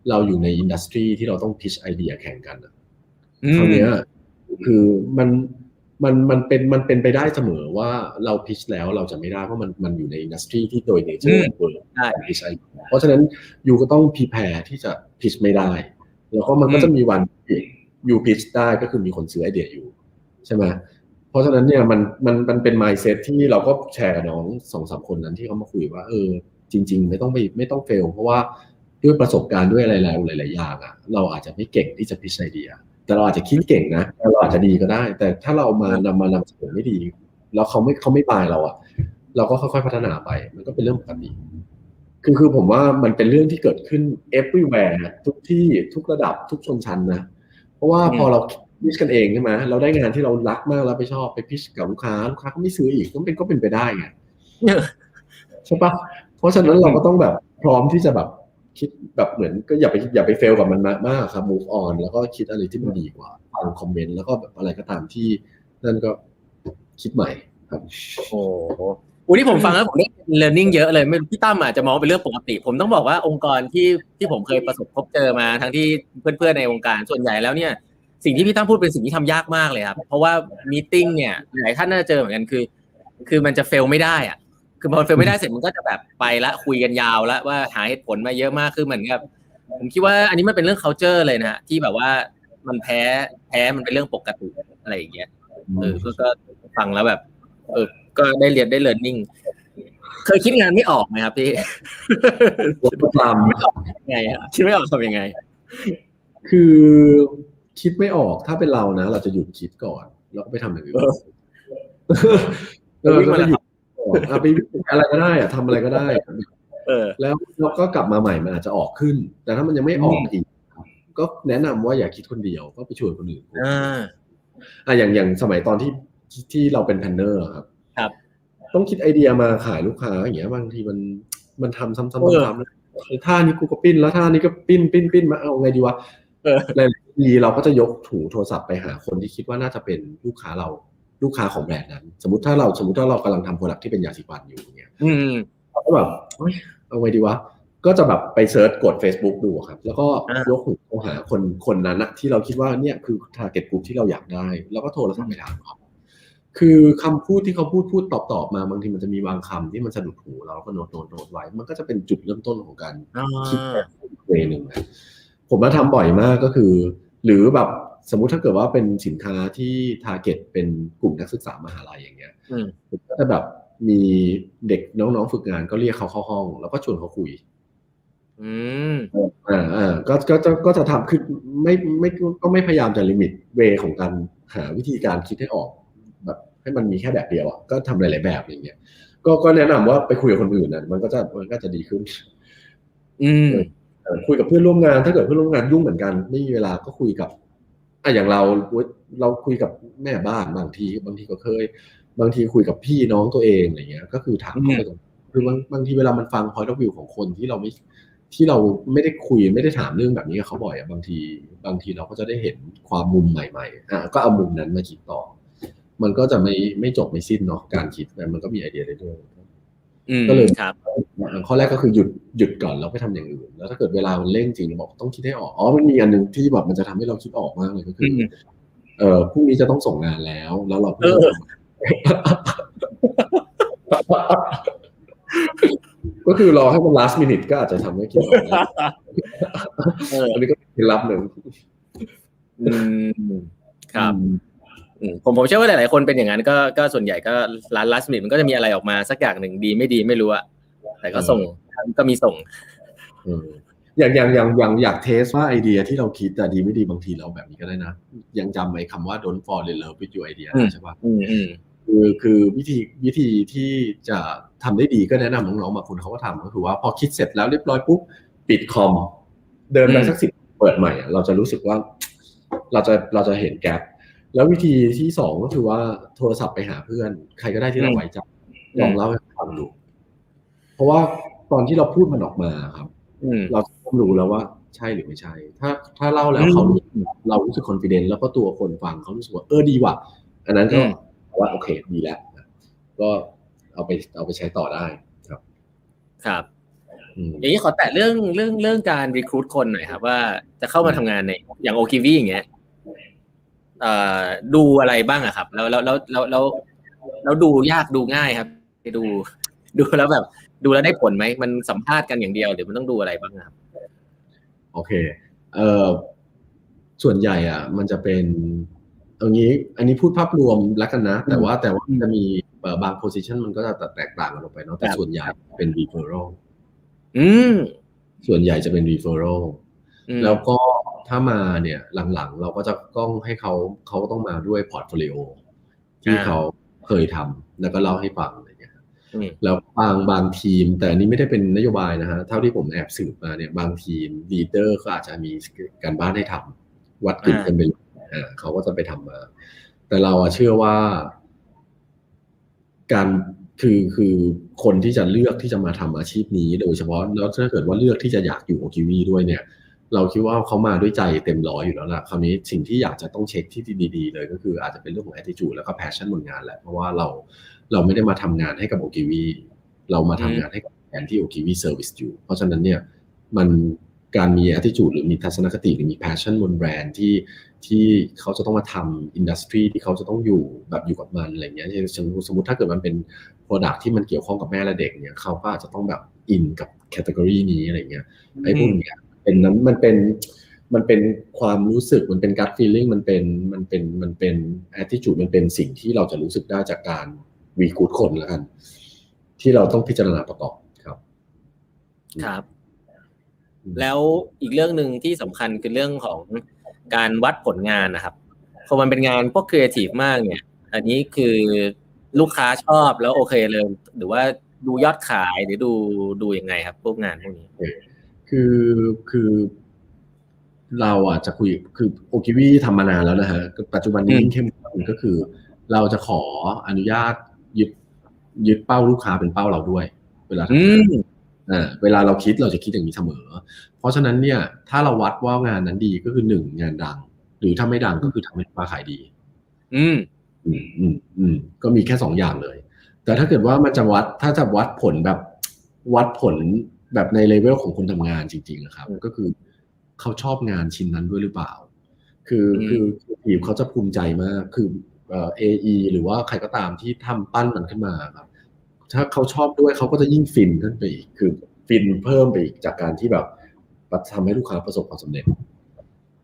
เราอยู่ใน industry ที่เราต้อง pitch ไอเดียแข่งกันคราวนี้คือมันมันมันเป็นมันเป็นไปได้เสมอว่าเรา pitch แล้วเราจะไม่ได้เพราะมันมันอยู่ใน industry ที่โดย nature เวิร์ได้ pitch ไอเพราะฉะนั้น you ก็ต้อง prepare ที่จะ pitch ไม่ได้ แล้วก็มันก็จะมีวัน you pitch ได้ก็คือมีคนซื้อไอเดียอยู่ ใช่ไหมเพราะฉะนั้นเนี่ยมันมันมันเป็น mindset ที่เราก็แชร์กับน้องสองสามคนนั้นที่เขามาคุยว่า เออ จริง ๆ ไม่ต้องไปไม่ต้องเฟล เพราะว่า ด้วยประสบการณ์ด้วยอะไรแล้วหลาย ๆ อย่างอะเราอาจจะไม่เก่งที่จะพิชไอเดีย แต่เราอาจจะคิดเก่งนะเราอาจจะดีก็ได้ แต่ถ้าเรามานำมานำเสนอไม่ดี แล้วเขาไม่เขาไม่บายเราอะเราก็ค่อย ๆ พัฒนาไป มันก็เป็นเรื่องปกติคือคือผมว่ามันเป็นเรื่องที่เกิดขึ้น everywhere ทุกที่ทุกระดับทุกชนชั้นนะ เพราะว่าพอเราพิชกันเองใช่ไหมเราได้งานที่เรารักมากแล้วไปชอบไปพิชกับลูกค้าลูกค้าก็ไม่ซื้ออีกก็เป็นก็เป็นไปได้ไงใช่ปะเพราะฉะนั้นเราก็ต้องแบบพร้อมที่จะแบบ คิดแบบเหมือนก็อย่าไปอย่าไปเฟลกับมันมากครับ move on แล้วก็คิดอะไรที่มันดีกว่าฟังคอมเมนต์แล้วก็แบบอะไรก็ตามที่นั่นก็คิดใหม่ครับ โอ้โหวันนี้ผมฟังแล้วผมได้ learning เยอะเลยไม่พี่ตั้มอาจจะมองเป็นเรื่องปกติ ผมต้องบอกว่าองค์กรที่ที่ผมเคยประสบพบเจอมาทั้งที่เพื่อนๆในวงการส่วนใหญ่แล้วเนี่ย สิ่งที่พี่ตั้มพูดเป็นสิ่งที่ทำยากมากเลยครับเพราะว่ามีติ้งเนี่ยหลายท่านน่าจะเจอเหมือนกันคือ คือมันจะเฟลไม่ได้อะ คือพอเฟลไม่ได้เสร็จมันก็จะแบบไปละคุยกันยาวแล้วว่าหาเหตุผลมาเยอะมากคือเหมือนกับผมคิดว่าอันนี้มันเป็นเรื่อง culture เลยนะที่แบบว่ามันแพ้แพ้มันเป็นเรื่องปกติอะไรอย่างเงี้ยเออก็ฟังแล้วแบบ เออ ก็ได้เรียนได้ learning เคยคิดงานไม่ออกไหมครับพี่ตามไม่ออกยังไงอะคิดไม่ออกทำยังไง คือคิดไม่ออกถ้าเป็นเรานะเราจะหยุดคิดก่อน แล้วก็ไปทำอย่างอื่นเออก็หยุด เอาไปอะไรก็ได้อะทำอะไรก็ได้เออแล้วเราก็กลับมาใหม่มันอาจจะออกขึ้น แต่ถ้ามันยังไม่ออกอีกก็แนะนำว่าอย่าคิดคนเดียวก็ไปชวนคนอื่นอ่าอ่าอย่างอย่างสมัยตอนที่ที่เราเป็นแพนเนอร์ครับ ครับ ต้องคิดไอเดียมาขายลูกค้าอย่างเงี้ยบางทีมันมันทำซ้ำๆซ้ำๆท่านี้กูก็ปิ้นแล้วท่านี้ก็ปิ้นปิ้นปิ้นมาเอาไงดีวะหลายทีเราก็จะยกหูโทรศัพท์ไปหาคนที่คิดว่าน่าจะเป็นลูกค้าเรา ลูกค้าของแบรนด์นั้น สมมติถ้าเราสมมติถ้าเรากำลังทำ product ที่เป็นยาสีฟันอยู่เนี่ยเราก็แบบเอาไงดีวะก็จะแบบไป search กด Facebook ดูครับ แล้วก็ยกหูโทรหาคนคนนั้นนะที่เราคิดว่าเนี่ยคือ target กลุ่มที่เราอยากได้ แล้วก็โทรศัพท์ไปถามเขาคือคำพูดที่เขาพูดพูดตอบตอบมาบางทีมันจะมีบางคำที่มันสะดุดหูเราก็โน้ตโน้ตโน้ตไว้ มันก็จะเป็นจุดเริ่มต้นของการคิดแบบ way หนึ่งนะผมมาทำบ่อยมากก็คือ หรือแบบ สมมุติถ้าเกิดว่าเป็นสินค้าที่ target เป็นกลุ่มนักศึกษามหาลัยอย่างเงี้ยก็จะแบบมีเด็กน้องๆฝึกงานก็เรียกเขาเข้าห้อง แล้วก็ชวนเขาคุย อืมอ่าอ่าก็ก็จะก็จะทำคือไม่ไม่ก็ไม่พยายามจะ limit way ของการหาวิธีการคิดให้ออก แบบให้มันมีแค่แบบเดียวอะก็ทำหลายๆแบบอย่างเงี้ยก็ก็แนะนำว่าไปคุยกับคนอื่นนะมันก็จะมันก็จะดีขึ้น อืมคุยกับเพื่อนร่วมงาน ถ้าเกิดเพื่อนร่วมงานยุ่งเหมือนกัน ไม่มีเวลาก็คุยกับ อะอย่างเราเราคุยกับแม่บ้านบางทีบางทีก็เคย บางทีคุยกับพี่น้องตัวเองอะไรเงี้ย ก็คือถามเขาไปตรงคือบางบางทีเวลามันฟัง point of view ของคนที่เราไม่ที่เราไม่ได้คุยไม่ได้ถามเรื่องแบบนี้กับเขาบ่อยอะบางที บางทีเราก็จะได้เห็นความมุมใหม่ๆอะก็เอามุมนั้นมาคิดต่อ มันก็จะไม่ไม่จบไม่สิ้นเนาะการคิดแต่มันก็มีไอเดียได้ด้วย ก็เลยครับข้อแรกก็คือหยุดหยุดก่อนแล้วไปทำอย่างอื่น แล้วถ้าเกิดเวลามันเร่งจริงบอกต้องคิดให้ออก อ๋อ มันมีอันหนึ่งที่แบบมันจะทำให้เราคิดออกมากเลยก็คือ เออพรุ่งนี้จะต้องส่งงานแล้ว แล้วเราเพิ่งก็คือรอให้มัน last minute ก็อาจจะทำให้คิดออกนะเอออันนี้ก็เป็นเคล็ดลับหนึ่งอืมครับอืม ผมผมเชื่อว่าหลายๆคนเป็นอย่างนั้นก็ก็ส่วนใหญ่ก็ร้านลัสมิมันก็จะมีอะไรออกมาสักอย่างหนึ่งดีไม่ดีไม่รู้อะแต่ก็ส่งก็มีส่งอืมอย่างอย่างอย่างอย่างอยากเทสว่าไอเดียที่เราคิดแต่ดีไม่ดีบางทีเราแบบนี้ก็ได้นะ ยังจำไอ้คำว่า don't fall in love with your idea อืมใช่ปะอืมอืมคือคือวิธีวิธีที่จะทำได้ดีก็แนะนำน้องๆบางคนเขาก็ทำก็คือว่าพอคิดเสร็จแล้วเรียบร้อยปุ๊บปิดคอม เดินไปสักสิบเปิดใหม่อะเราจะรู้สึกว่า เราจะเราจะเห็นแกลบ แล้ววิธีที่สองก็คือว่าโทรศัพท์ไปหาเพื่อน ใครก็ได้ที่เราไว้ใจลองเล่าให้ฟังดู เพราะว่าตอนที่เราพูดมันออกมาครับอืมเราต้องรู้แล้วว่าใช่หรือไม่ใช่ ถ้าถ้าเล่าแล้วอืมเขารู้เรารู้สึกคอนฟ idence แล้วก็ตัวคนฟังเขารู้สึกว่าเออดีว่ะ อันนั้นก็อืมว่าโอเคดีแล้วนะก็เอาไปเอาไปใช้ต่อได้ครับ ครับอืมอย่างนี้ขอแตะเรื่องเรื่องเรื่องการรีครูดคนหน่อยครับ ว่าจะเข้ามาทำงานในอย่างโอคิวีอย่างเงี้ยเอ่อ ดูอะไรบ้างอะครับ แล้วแล้วแล้วแล้วแล้วแล้วดูยากดูง่ายครับ ไปดู ดูแล้วแบบ ดูแล้วได้ผลไหมมันสัมภาษณ์กันอย่างเดียวหรือมันต้องดูอะไรบ้างครับ โอเค เอ่อส่วนใหญ่อะ มันจะเป็นเอางี้ อันนี้พูดภาพรวมแล้วกันนะ แต่ว่าแต่ว่ามันจะมีเอ่อบาง position มันก็จะแตกต่างกันออกไปเนาะแต่ครับส่วนใหญ่เป็น referral อืมส่วนใหญ่จะเป็น referral อืมแล้วก็ ถ้ามาเนี่ยหลังๆ เราก็จะต้องให้เขาเขาก็ต้องมาด้วย portfolio ที่เขาเคยทำแล้วก็เล่าให้ฟังอะไรเงี้ยอืมแล้วบางบางทีม แต่อันนี้ไม่ได้เป็นนโยบายนะฮะเท่าที่ผมแอบสืบมาเนี่ยบาง team leader ก็อาจจะมีการบ้านให้ทำวัดกึ๋นกันไปเลยอ่าเขาก็จะไปทำมา แต่เราอะเชื่อว่า การคือคือคนที่จะเลือกที่จะมาทำอาชีพนี้ โดยเฉพาะแล้วถ้าเกิดว่าเลือกที่จะอยากอยู่โอคิวีด้วยเนี่ย เราคิดว่าเขามาด้วยใจเต็มร้อยอยู่แล้วล่ะคราวนี้สิ่งที่อยากจะต้องเช็คที่ดีๆเลยก็คืออาจจะเป็นเรื่องของ attitude แล้วก็ passion บนงานแหละเพราะว่าเราเราไม่ได้มาทำงานให้กับโอคิวีเรามาทำงานให้กับแบรนด์ที่ Ogilvy service อยู่ เพราะฉะนั้นเนี่ยมันการมี attitude หรือมีทัศนคติหรือมี passion บนแบรนด์ที่ที่เขาจะต้องมาทำอินดัสทรีที่เขาจะต้องอยู่แบบอยู่กับมันอะไรเงี้ยสมมติสมมติถ้าเกิดมันเป็น product ที่มันเกี่ยวข้องกับแม่และเด็กเนี่ยเขาก็อาจจะต้องแบบอินกับแคตตากรีนี้อะไรเงี้ยไอ้พวกเนี้ย เป็นนั้นมันเป็นมันเป็นความรู้สึกมันเป็น gut feeling มันเป็นมันเป็นมันเป็น attitude มันเป็นสิ่งที่เราจะรู้สึกได้จากการวีคูดคนแล้วกัน ที่เราต้องพิจารณาประกอบครับ ครับอืมแล้วอีกเรื่องหนึ่งที่สำคัญคือเรื่องของการวัดผลงานนะครับพอมันเป็นงานพวกครีเอทีฟมากเนี่ย อันนี้คือลูกค้าชอบแล้วโอเคเลย หรือว่าดูยอดขายหรือดูดูยังไงครับ พวกงานพวกนี้ คือคือเราอะจะคุยคือโอคิวีทำมานานแล้วนะฮะปัจจุบันนี้อืมยิ่งเข้มข้นก็คือ เราจะขออนุญาตยึดยึดเป้าลูกค้าเป็นเป้าเราด้วย เวลาทำอืงานมอ่าเวลาเราคิดเราจะคิดอย่างนี้เสมอ เพราะฉะนั้นเนี่ย ถ้าเราวัดว่างานนั้นดีก็คือหนึ่งงานดัง หรือถ้าไม่ดังก็คือทำให้ลูกค้าขายดี อืมอืมอืมอืมก็มีแค่สองอย่างเลย แต่ถ้าเกิดว่ามันจะวัดถ้าจะวัดผลแบบวัดผล แบบในเลเวลของคนทำงานจริงๆอะครับ ก็คือเขาชอบงานชิ้นนั้นด้วยหรือเปล่า คืออืมคือคือทีมเขาจะภูมิใจมากคือเอ่อเอหรือว่าใครก็ตามที่ทำปั้นมันขึ้นมาครับ ถ้าเขาชอบด้วยเขาก็จะยิ่งฟินขึ้นไปอีกคือฟินเพิ่มไปอีกจากการที่แบบทำให้ลูกค้าประสบความสำเร็จ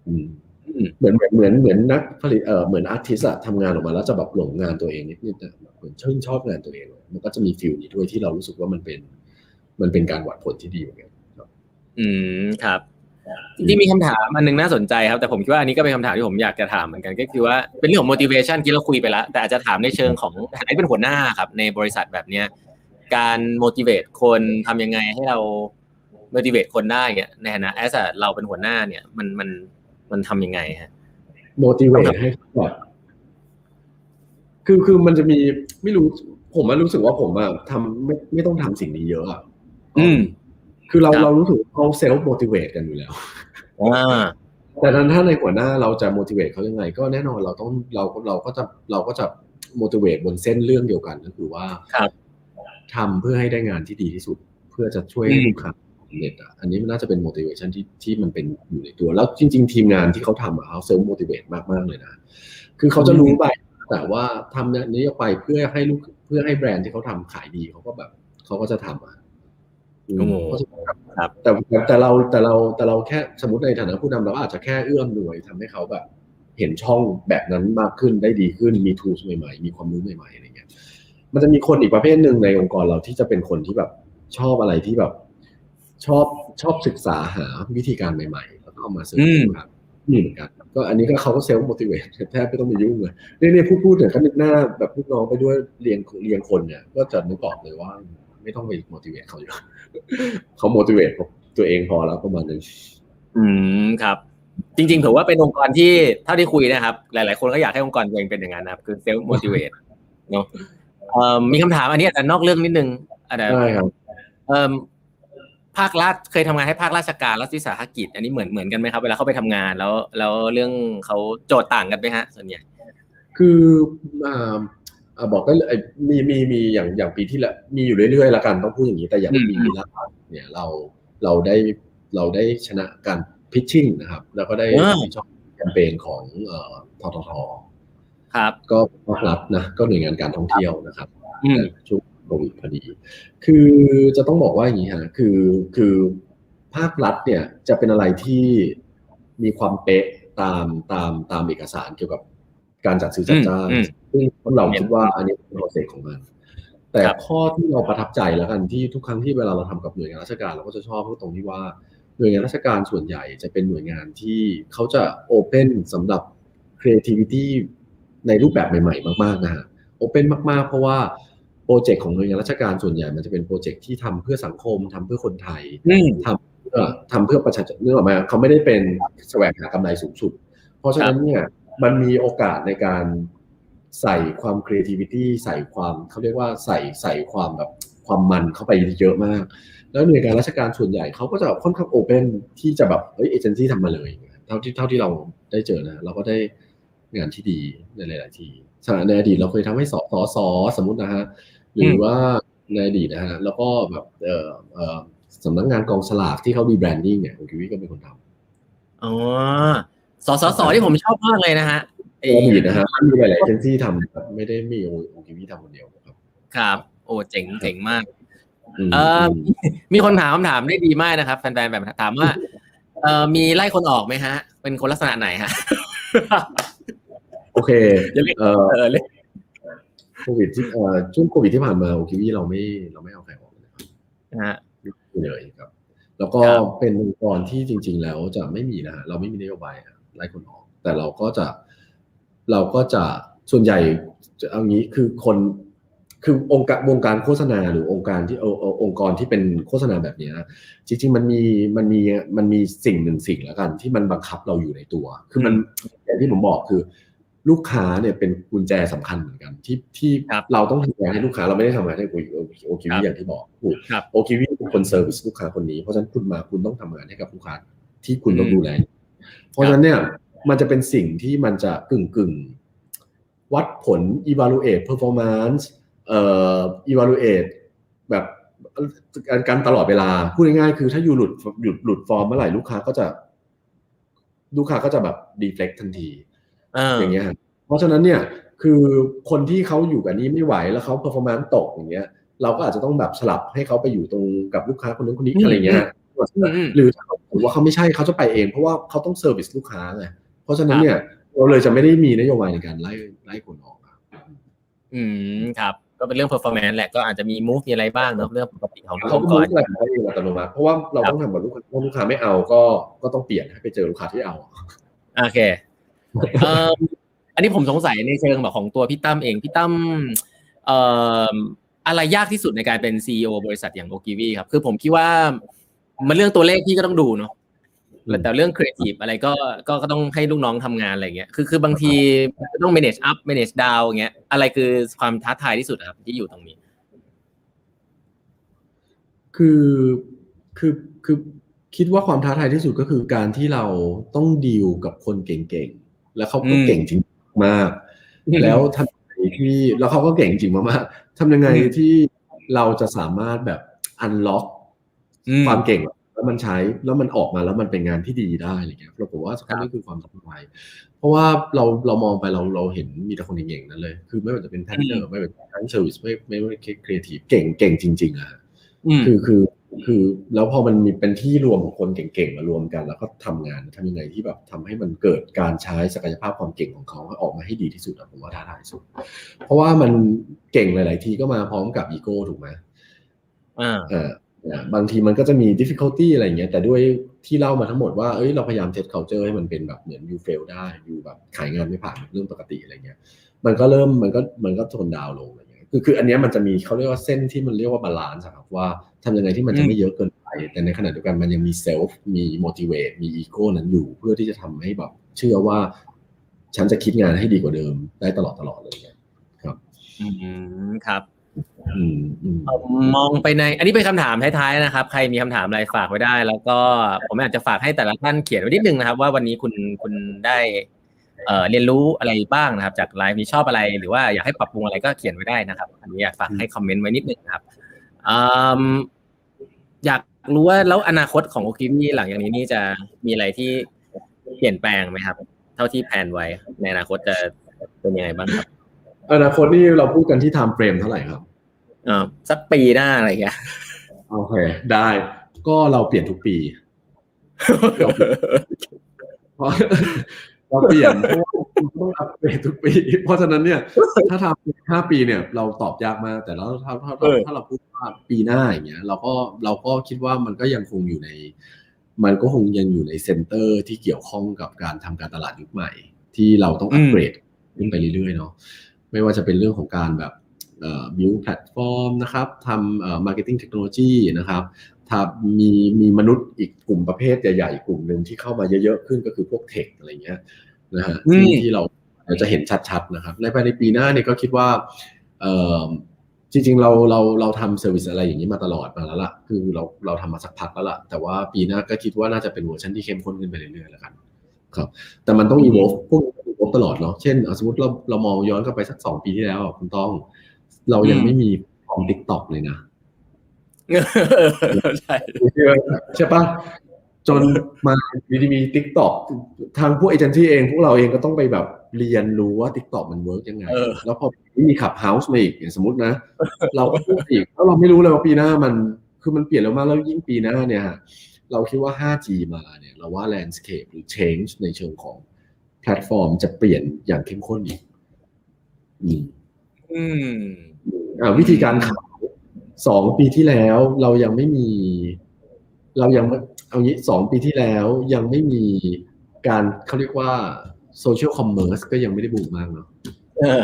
อืมอืมเหมือนเหมือนเหมือนเหมือนนักผลิตเออเหมือนอาร์ติสอะทำงานออกมาแล้วจะแบบหลงงานตัวเองนิดนิดๆอะแบบเหมือนชื่นชอบงานตัวเองเลยมันก็จะมีฟิลนี้ด้วยที่เรารู้สึกว่ามันเป็น มันเป็นการวัดผลที่ดีเหมือนกันครับอืมครับจริงๆมีคำถามอันหนึงน่าสนใจครับ แต่ผมคิดว่าอันนี้ก็เป็นคำถามที่ผมอยากจะถามเหมือนกันก็คือว่าเป็นเรื่องของ motivation ที่เราคุยไปแล้ว แต่อาจจะถามในเชิงของฐานะที่เป็นหัวหน้าครับ ในบริษัทแบบเนี้ยการ motivate คนทำยังไงให้เรา motivate คนได้เนี่ยในฐานะ as a เราเป็นหัวหน้าเนี่ย มันมันมันทำยังไงฮะ motivate ให้เขาแบบคือคือมันจะมีไม่รู้ผมอะรู้สึกว่าผมอะทำไม่ไม่ต้องทำสิ่งนี้เยอะอะ อืม คือเราครับเรารู้สึกว่าเขาเซลฟ์ motivate กันอยู่แล้วอ่าแต่นั้นถ้าในหัวหน้าเราจะ motivate เขายังไง ก็แน่นอนเราต้องเราเราก็จะเราก็จะ motivate บนเส้นเรื่องเดียวกันก็คือว่าครับทำเพื่อให้ได้งานที่ดีที่สุด เพื่อจะช่วยให้อืมลูกค้าสำเร็จอะอันนี้มันน่าจะเป็น motivation ที่ที่มันเป็นอยู่ในตัว แล้วจริง ๆ ทีมงานที่เขาทำอะเขา self motivate มากมากๆเลยนะ คือเขาจะรู้ไปแต่ว่าทำนี้ออกไปเพื่อให้ลูกพื่อให้แบรนด์ที่เขาทำขายดีเขาก็แบบเขาก็จะทำอะ อืมโอ้โหเพราะฉะนั้นครับแต่แต่เราแต่เราแต่เราแค่สมมติในฐานะผู้นำเราอาจจะแค่เอื้อมหน่วยทำให้เขาแบบ เห็นช่องแบบนั้นมากขึ้นได้ดีขึ้นมี tools ใหม่ๆ มีความรู้ใหม่ๆอะไรเงี้ยมันจะมีคนอีกประเภทหนึ่งในองค์กรเราที่จะเป็นคนที่แบบชอบอะไรที่แบบ ชอบชอบศึกษาหาวิธีการใหม่ๆ แล้วก็เอามาเสนอือมครับนี่เหมือนกันก็อันนี้ก็เขาก็เซลฟ์โม i ิเว e แทบไม่ต้องไปยุ่งเลยเนี่ยเนี่ยพูดพูดถึงก็นึกหน้าแบบลูกน้องไปด้วยเรียนเรียนคนเนี่ย ก็จะนึกออกเลยว่า ไม่ต้องไป motivate เขาอยู่เขา motivate ตัวเองพอแล้วประมาณนึงอืมครับ จริงๆถือว่าเป็นองค์กรที่เท่าที่คุยนะครับ หลาย ๆ คนก็อยากให้องค์กรตัวเองเป็นอย่างนั้นนะครับคือเซลฟ์ motivate เนอะเอ่อมีคำถามอันนี้อาจจะนอกเรื่องนิดนึงอาจจะใช่ครับเอ่อภาครัฐเคยทำงานให้ภาคราชการรัฐวิสาหกิจ อันนี้เหมือนเหมือนกันไหมครับเวลาเข้าไปทำงานแล้ว แล้วเรื่องเขาโจทย์ต่างกันไหมฮะส่วนใหญ่คืออ่าอ่า บอกได้เลยไอ้มีมีมีอย่างอย่างปีที่แล้วมีอยู่เรื่อยๆละกันต้องพูดอย่างนี้แต่อย่างอืมปีที่แล้วเนี่ยเราเราได้เราได้ชนะการพิชชิ่งนะครับ แล้วก็ได้อ่าชอบแคมเปญของเอ่อทททครับ ก็ภาครัฐนะก็หน่วยงานการท่องเที่ยวนะครับอืมช่วงโควิดพอดี คือจะต้องบอกว่าอย่างนี้ฮะคือคือภาครัฐเนี่ยจะเป็นอะไรที่มีความเป๊ะตามตามตามเอกสารเกี่ยวกับ การจัดซื้อจัดจ้างอืมซึ่งเราคิดว่าอันนี้เป็นโปรเซสของมัน แต่ครับข้อที่เราประทับใจแล้วกันที่ทุกครั้งที่เวลาเราทำกับหน่วยงานราชการเราก็จะชอบพูดตรงที่ว่าหน่วยงานราชการส่วนใหญ่จะเป็นหน่วยงานที่เขาจะโอเพนสำหรับ creativity ในรูปแบบใหม่ ๆ มากๆนะฮะโอเพนมากๆ เพราะว่าโปรเจกต์ของหน่วยงานราชการส่วนใหญ่มันจะเป็นโปรเจกต์ที่ทำเพื่อสังคมทำเพื่อคนไทยอืมทำเพื่อทำเพื่อประชาชนเนื่องออกมาเขาไม่ได้เป็นแสวงหากำไรสูงสุด เพราะฉะนั้นเนี่ย มันมีโอกาสในการใส่ความ creativity ใส่ความเขาเรียกว่าใส่ใส่ความแบบความมันเข้าไปเยอะมาก แล้วหน่วยงานราชการส่วนใหญ่เขาก็จะค่อนข้างโอเ n นที่จะแบบเอ้ยเอเจนซี่ทำมาเลยเท่าที่เท่าที่เราได้เจอนะ เราก็ได้งานที่ดีในหลาย ๆ ทีสมัยในอดีตเราเคยทำให้สสสสมมตินะฮะหรือว่าในอดีตนะฮะแล้วก็แบบเอ่อเอ่อสำนักงานกองสลากที่เขา rebranding เนี่ยคุณกิวิก็เป็นคนทำอ๋อ สสสที่ผมชอบมากเลยนะฮะในอดีตนะฮะมีหลายๆเอเจนซี่ทำครับไม่ได้มีองค์กิวิทำคนเดียวครับ ครับ โอ้เจ๋งเจ๋งมากอืมเอ่อมีคนถามคำถามได้ดีมากนะครับแฟนๆแบบถามว่า เอ่อมีไล่คนออกไหมฮะ เป็นคนลักษณะไหนฮะโอเคอย่าเรียกเอ่อเออเลยโควิดที่เอ่อช่วงโควิดที่ผ่านมาองค์กิวิเราไม่เราไม่เอาใครออกเลยนะครับนะฮะเลยครับ แล้วก็ครับเป็นองค์กรที่จริง ๆ แล้วจะไม่มีนะฮะเราไม่มีนโยบาย ไล่คนออก แต่เราก็จะเราก็จะส่วนใหญ่จะเอางี้คือคนคือองค์การวงการโฆษณาหรือองค์การที่เออเออองค์กรที่เป็นโฆษณาแบบเนี้ยจริงๆมันมีมันมีมันมีสิ่งหนึ่งสิ่งแล้วกัน ที่มันบังคับเราอยู่ในตัว คือมันอย่างที่ผมบอกคือ ลูกค้าเนี่ยเป็นกุญแจสำคัญเหมือนกัน ที่ที่ครับเราต้องทำงานให้ลูกค้าเราไม่ได้ทำงานให้โอ Ogilvy อย่างที่บอกพูดครับ Ogilvy เป็นคน service ลูกค้าคนนี้เพราะฉะนั้นคุณมาคุณต้องทำงานให้กับลูกค้าที่คุณต้องอืมดูแล เพราะฉะนั้นเนี่ยมันจะเป็นสิ่งที่มันจะกึ่งกึ่งๆวัดผล evaluate performance เอ่อ evaluate แบบการการตลอดเวลา พูดง่ายๆคือถ้าอยู่หลุดหยุดหลุดฟอร์มเมื่อไหร่ลูกค้าก็จะ ลูกค้าก็จะแบบ deflect ทันทีเอออย่างเงี้ยครับเพราะฉะนั้นเนี่ยคือคนที่เขาอยู่กับนี้ไม่ไหวแล้วเขา performance ตกอย่างเงี้ย เราก็อาจจะต้องแบบสลับให้เขาไปอยู่ตรงกับลูกค้าคนนู้นคนนี้อืมอะไรเงี้ยอืมอืม หรือถ้าเขาถือว่าเขาไม่ใช่เขาจะไปเอง เพราะว่าเขาต้อง service ลูกค้าไงเพราะฉะนั้นครับเนี่ยเราเลยจะไม่ได้มีนโยบายในการไล่ไล่คนออกครับอืมครับก็เป็นเรื่อง performance แหละก็อาจจะมี move มีอะไรบ้างเนอะเรื่องปกติของทุกเขาองก็ค์กมุรกอะไรของเขาเองอัตโนมัติเพราะว่าเราครับต้องทำกับลูกค้าถ้าลูกค้าไม่เอาก็ก็ต้องเปลี่ยนให้ไปเจอลูกค้าที่เอาโอเคเอ่ออันนี้ผมสงสัยในเชิงแบบของตัวพี่ตั้มเองพี่ตั้มเอ่ออะไรยากที่สุดในการเป็น CEO บริษัทอย่าง Ogilvy ครับคือผมคิดว่า มันเรื่องตัวเลขพี่ก็ต้องดูเนาะอืมแต่เรื่องครีเอทีฟอะไรก็ก็ก็ต้องให้ลูกน้องทำงานอะไรเงี้ยคือคือบางทีต้อง manage up manage down อย่างเงี้ยอะไรคือความท้าทายที่สุดครับ ที่อยู่ตรงนี้ คือคือคือคิดว่าความท้าทายที่สุดก็คือการที่เราต้องดีลกับคนเก่งๆ แล้วเขาก็อืมเก่งจริงมาก แล้วทำยังไงที่แล้วเขาก็เก่งจริงมากๆทำยังไงอืมที่เราจะสามารถแบบ unlock อืม ความเก่งแล้วมันใช้แล้วมันออกมาแล้วมันเป็นงานที่ดีได้อะไรเงี้ยเราบอกว่าครับนี่คือความท้าทายเพราะว่าเราเรามองไปเราเราเห็นมีแต่คนเก่งๆนั่นเลย คือไม่ว่าจะเป็น partner ไม่ว่าจะเป็นทั้ง service ไม่ไม่ว่าจะครีเอทีฟเก่งเก่งจริง ๆอะอืมคือคือคือแล้วพอมันมีเป็นที่รวมของคนเก่งๆมารวมกัน แล้วก็ทำงานทำยังไงที่แบบทำให้มันเกิดการใช้ศักยภาพความเก่งของเขาให้ออกมาให้ดีที่สุดอะผมว่าท้าทายสุด เพราะว่ามันเก่งหลาย ๆ ทีก็มาพร้อมกับอีโก้ถูกไหมอ่า อ่าอ่าบางทีมันก็จะมี difficulty อะไรอย่างเงี้ย แต่ด้วยที่เล่ามาทั้งหมดว่า เอ้ย เราพยายาม set culture ให้มันเป็นแบบเหมือน you fail ได้ you แบบขายงานไม่ผ่านเรื่องปกติอะไรเงี้ย มันก็เริ่มมันก็มันก็ tone down ลงอะไรเงี้ย คือคืออันเนี้ยมันจะมีเขาเรียกว่าเส้นที่มันเรียกว่า balance ครับว่าทำยังไงที่มันจะไม่เยอะเกินไป แต่ในขณะเดียวกันมันยังมี self มี motivate มี ego นั้นอยู่ เพื่อที่จะทำให้แบบเชื่อว่า ฉันจะคิดงานให้ดีกว่าเดิมได้ตลอดตลอดเลยเนี่ยอืมครับอื มองไปใน อันนี้เป็นคำถามท้ายๆนะครับ ใครมีคำถามอะไรฝากไว้ได้ แล้วก็ผมอาจจะฝากให้แต่ละท่านเขียนไว้นิดนึงนะครับ ว่าวันนี้คุณคุณได้เรียนรู้อะไรบ้างนะครับ จากไลฟ์นี้ชอบอะไร หรือว่าอยากให้ปรับปรุงอะไรก็เขียนไว้ได้นะครับ อันนี้อยากฝากให้คอมเมนต์ไว้นิดนึงนะครับอืมอยากรู้ว่าแล้วอนาคตของโอคิมี่หลังจากนี้นี่จะมีอะไรที่เปลี่ยนแปลงไหมครับ เท่าที่แผนไว้ในอนาคตจะเป็นยังไงบ้างครับ อนาคตนี่เราพูดกันที่ time frame เท่าไหร่ครับเอ่อสักปีหน้าอะไรอย่างเงี้ยโอเค ได้ก็เราเปลี่ยนทุกปีเพราะเราเปลี่ยนเพราะว่าต้องอัปเดตทุกปี เพราะฉะนั้นเนี่ย ถ้าทำห้าปีเนี่ย เราตอบยากมาก แต่แล้วถ้าถ้าเออถ้าเราพูดว่าปีหน้าอย่างเงี้ย เราก็เราก็คิดว่ามันก็ยังคงอยู่ใน มันก็คงยังอยู่ใน center ที่เกี่ยวข้องกับการทำการตลาดยุคใหม่ ที่เราต้องอัปเกรดขึ้นไปเรื่อยๆเนาะ ไม่ว่าจะเป็นเรื่องของการแบบเอ่อ build platform นะครับทำเอ่อ marketing technology นะครับถ้ามีมีมนุษย์อีกกลุ่มประเภทใหญ่ๆ กลุ่มหนึ่งที่เข้ามาเยอะๆขึ้นก็คือพวก tech อะไรเงี้ยนะฮะอืมที่ที่เราเราจะเห็นชัดๆนะครับ ในภายในปีหน้าเนี่ยก็คิดว่าเอ่อจริงๆเราเราเราทำ service อะไรอย่างนี้มาตลอดมาแล้วล่ะ คือเราเราทำมาสักพักแล้วล่ะ แต่ว่าปีหน้าก็คิดว่าน่าจะเป็นเวอร์ชันที่เข้มข้นขึ้นไปเรื่อยๆแล้วกัน ครับ แต่มันต้อง evolve พวก evolve ตลอดเนาะเช่นอะสมมติเราเรามองย้อนกลับไปสักสองปีที่แล้วอะคุณต้อง เรายังอืมไม่มีของ TikTok เลยนะใช่ใช่ปะจนมาดีดีมี TikTok ทางพวกเอเจนซี่เอง พวกเราเองก็ต้องไปแบบเรียนรู้ว่า TikTok มัน work ยังไงเออแล้วพอมี Clubhouse มาอีกอย่างสมมตินะ เราก็พูดอีกแล้วเราไม่รู้เลยว่าปีหน้ามันคือมันเปลี่ยนแล้วมากแล้วยิ่งปีหน้าเนี่ยฮะเราคิดว่า 5G มาเนี่ย เราว่า landscape หรือ change ในเชิงของ แพลตฟอร์มจะเปลี่ยนอย่างเข้มข้นอีกอืมอืมอ่าวิธีการขายสองปีที่แล้วเรายังไม่มี เรายังไม่เอางี้สองปีที่แล้วยังไม่มีการเขาเรียกว่า social commerce ก็ยังไม่ได้บูมมากเนาะเออ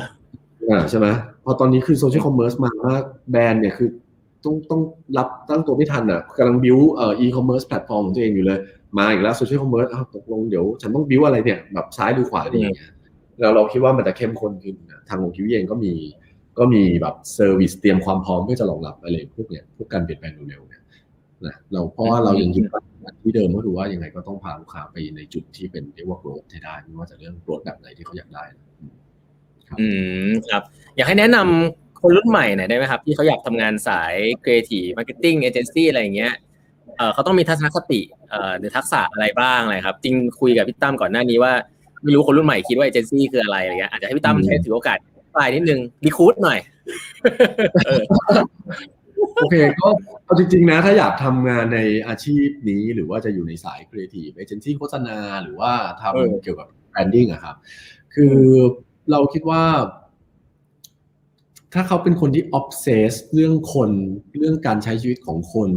อ่าใช่ไหมพอตอนนี้คือ social commerce มามากแบรนด์เนี่ยคือต้องต้องรับตั้งตัวไม่ทันอะกำลังบิวเอ่ออีคอมเมิร์ซแพลตฟอร์มของตัวเองอยู่เลย มาอีกแล้ว social commerce ตกลงเดี๋ยวฉันต้องบิวอะไรเนี่ยแบบซ้ายหรือขวาดีอย่างเงี้ยแล้วเราคิดว่ามันจะเข้มข้นขึ้นนะทางของคิวเองก็มีก็มีแบบ service เตรียมความพร้อมเพื่อจะรองรับอะไรพวกเนี้ยพวกการเปลี่ยนแปลงเร็วๆเนี่ยนะเราเพราะว่าเรายังยึดมั่นที่เดิมก็ดูว่ายังไงก็ต้องพาลูกค้าไปในจุดที่เป็นเรียกว่า growth ให้ได้ไม่ว่าจะเรื่อง growth แบบไหนที่เขาอยากได้นะอืมครับ อยากให้แนะนำคนรุ่นใหม่หน่อยได้ไหมครับ ที่เขาอยากทำงานสายครีเอทีฟ marketing เอเจนซี่อะไรอย่างเงี้ย เออเขาต้องมีทัศนคติเอ่อหรือทักษะอะไรบ้างอะไรครับ จริงคุยกับพี่ตั้มก่อนหน้านี้ว่าไม่รู้คนรุ่นใหม่คิดว่าเอเจนซี่คืออะไรอะไรเงี้ยอาจจะให้พี่ตั้มอืมใช้ถือโอกาสอธิบายนิดนึง recruit หน่อยโอเคก็เอาจริงๆนะถ้าอยากทำงานในอาชีพนี้หรือว่าจะอยู่ในสายครีเอทีฟเอเจนซี่โฆษณาหรือว่าเออทำเกี่ยวกับ branding อะครับ คือเราคิดว่า ถ้าเขาเป็นคนที่ obsess เรื่องคนเรื่องการใช้ชีวิตของคน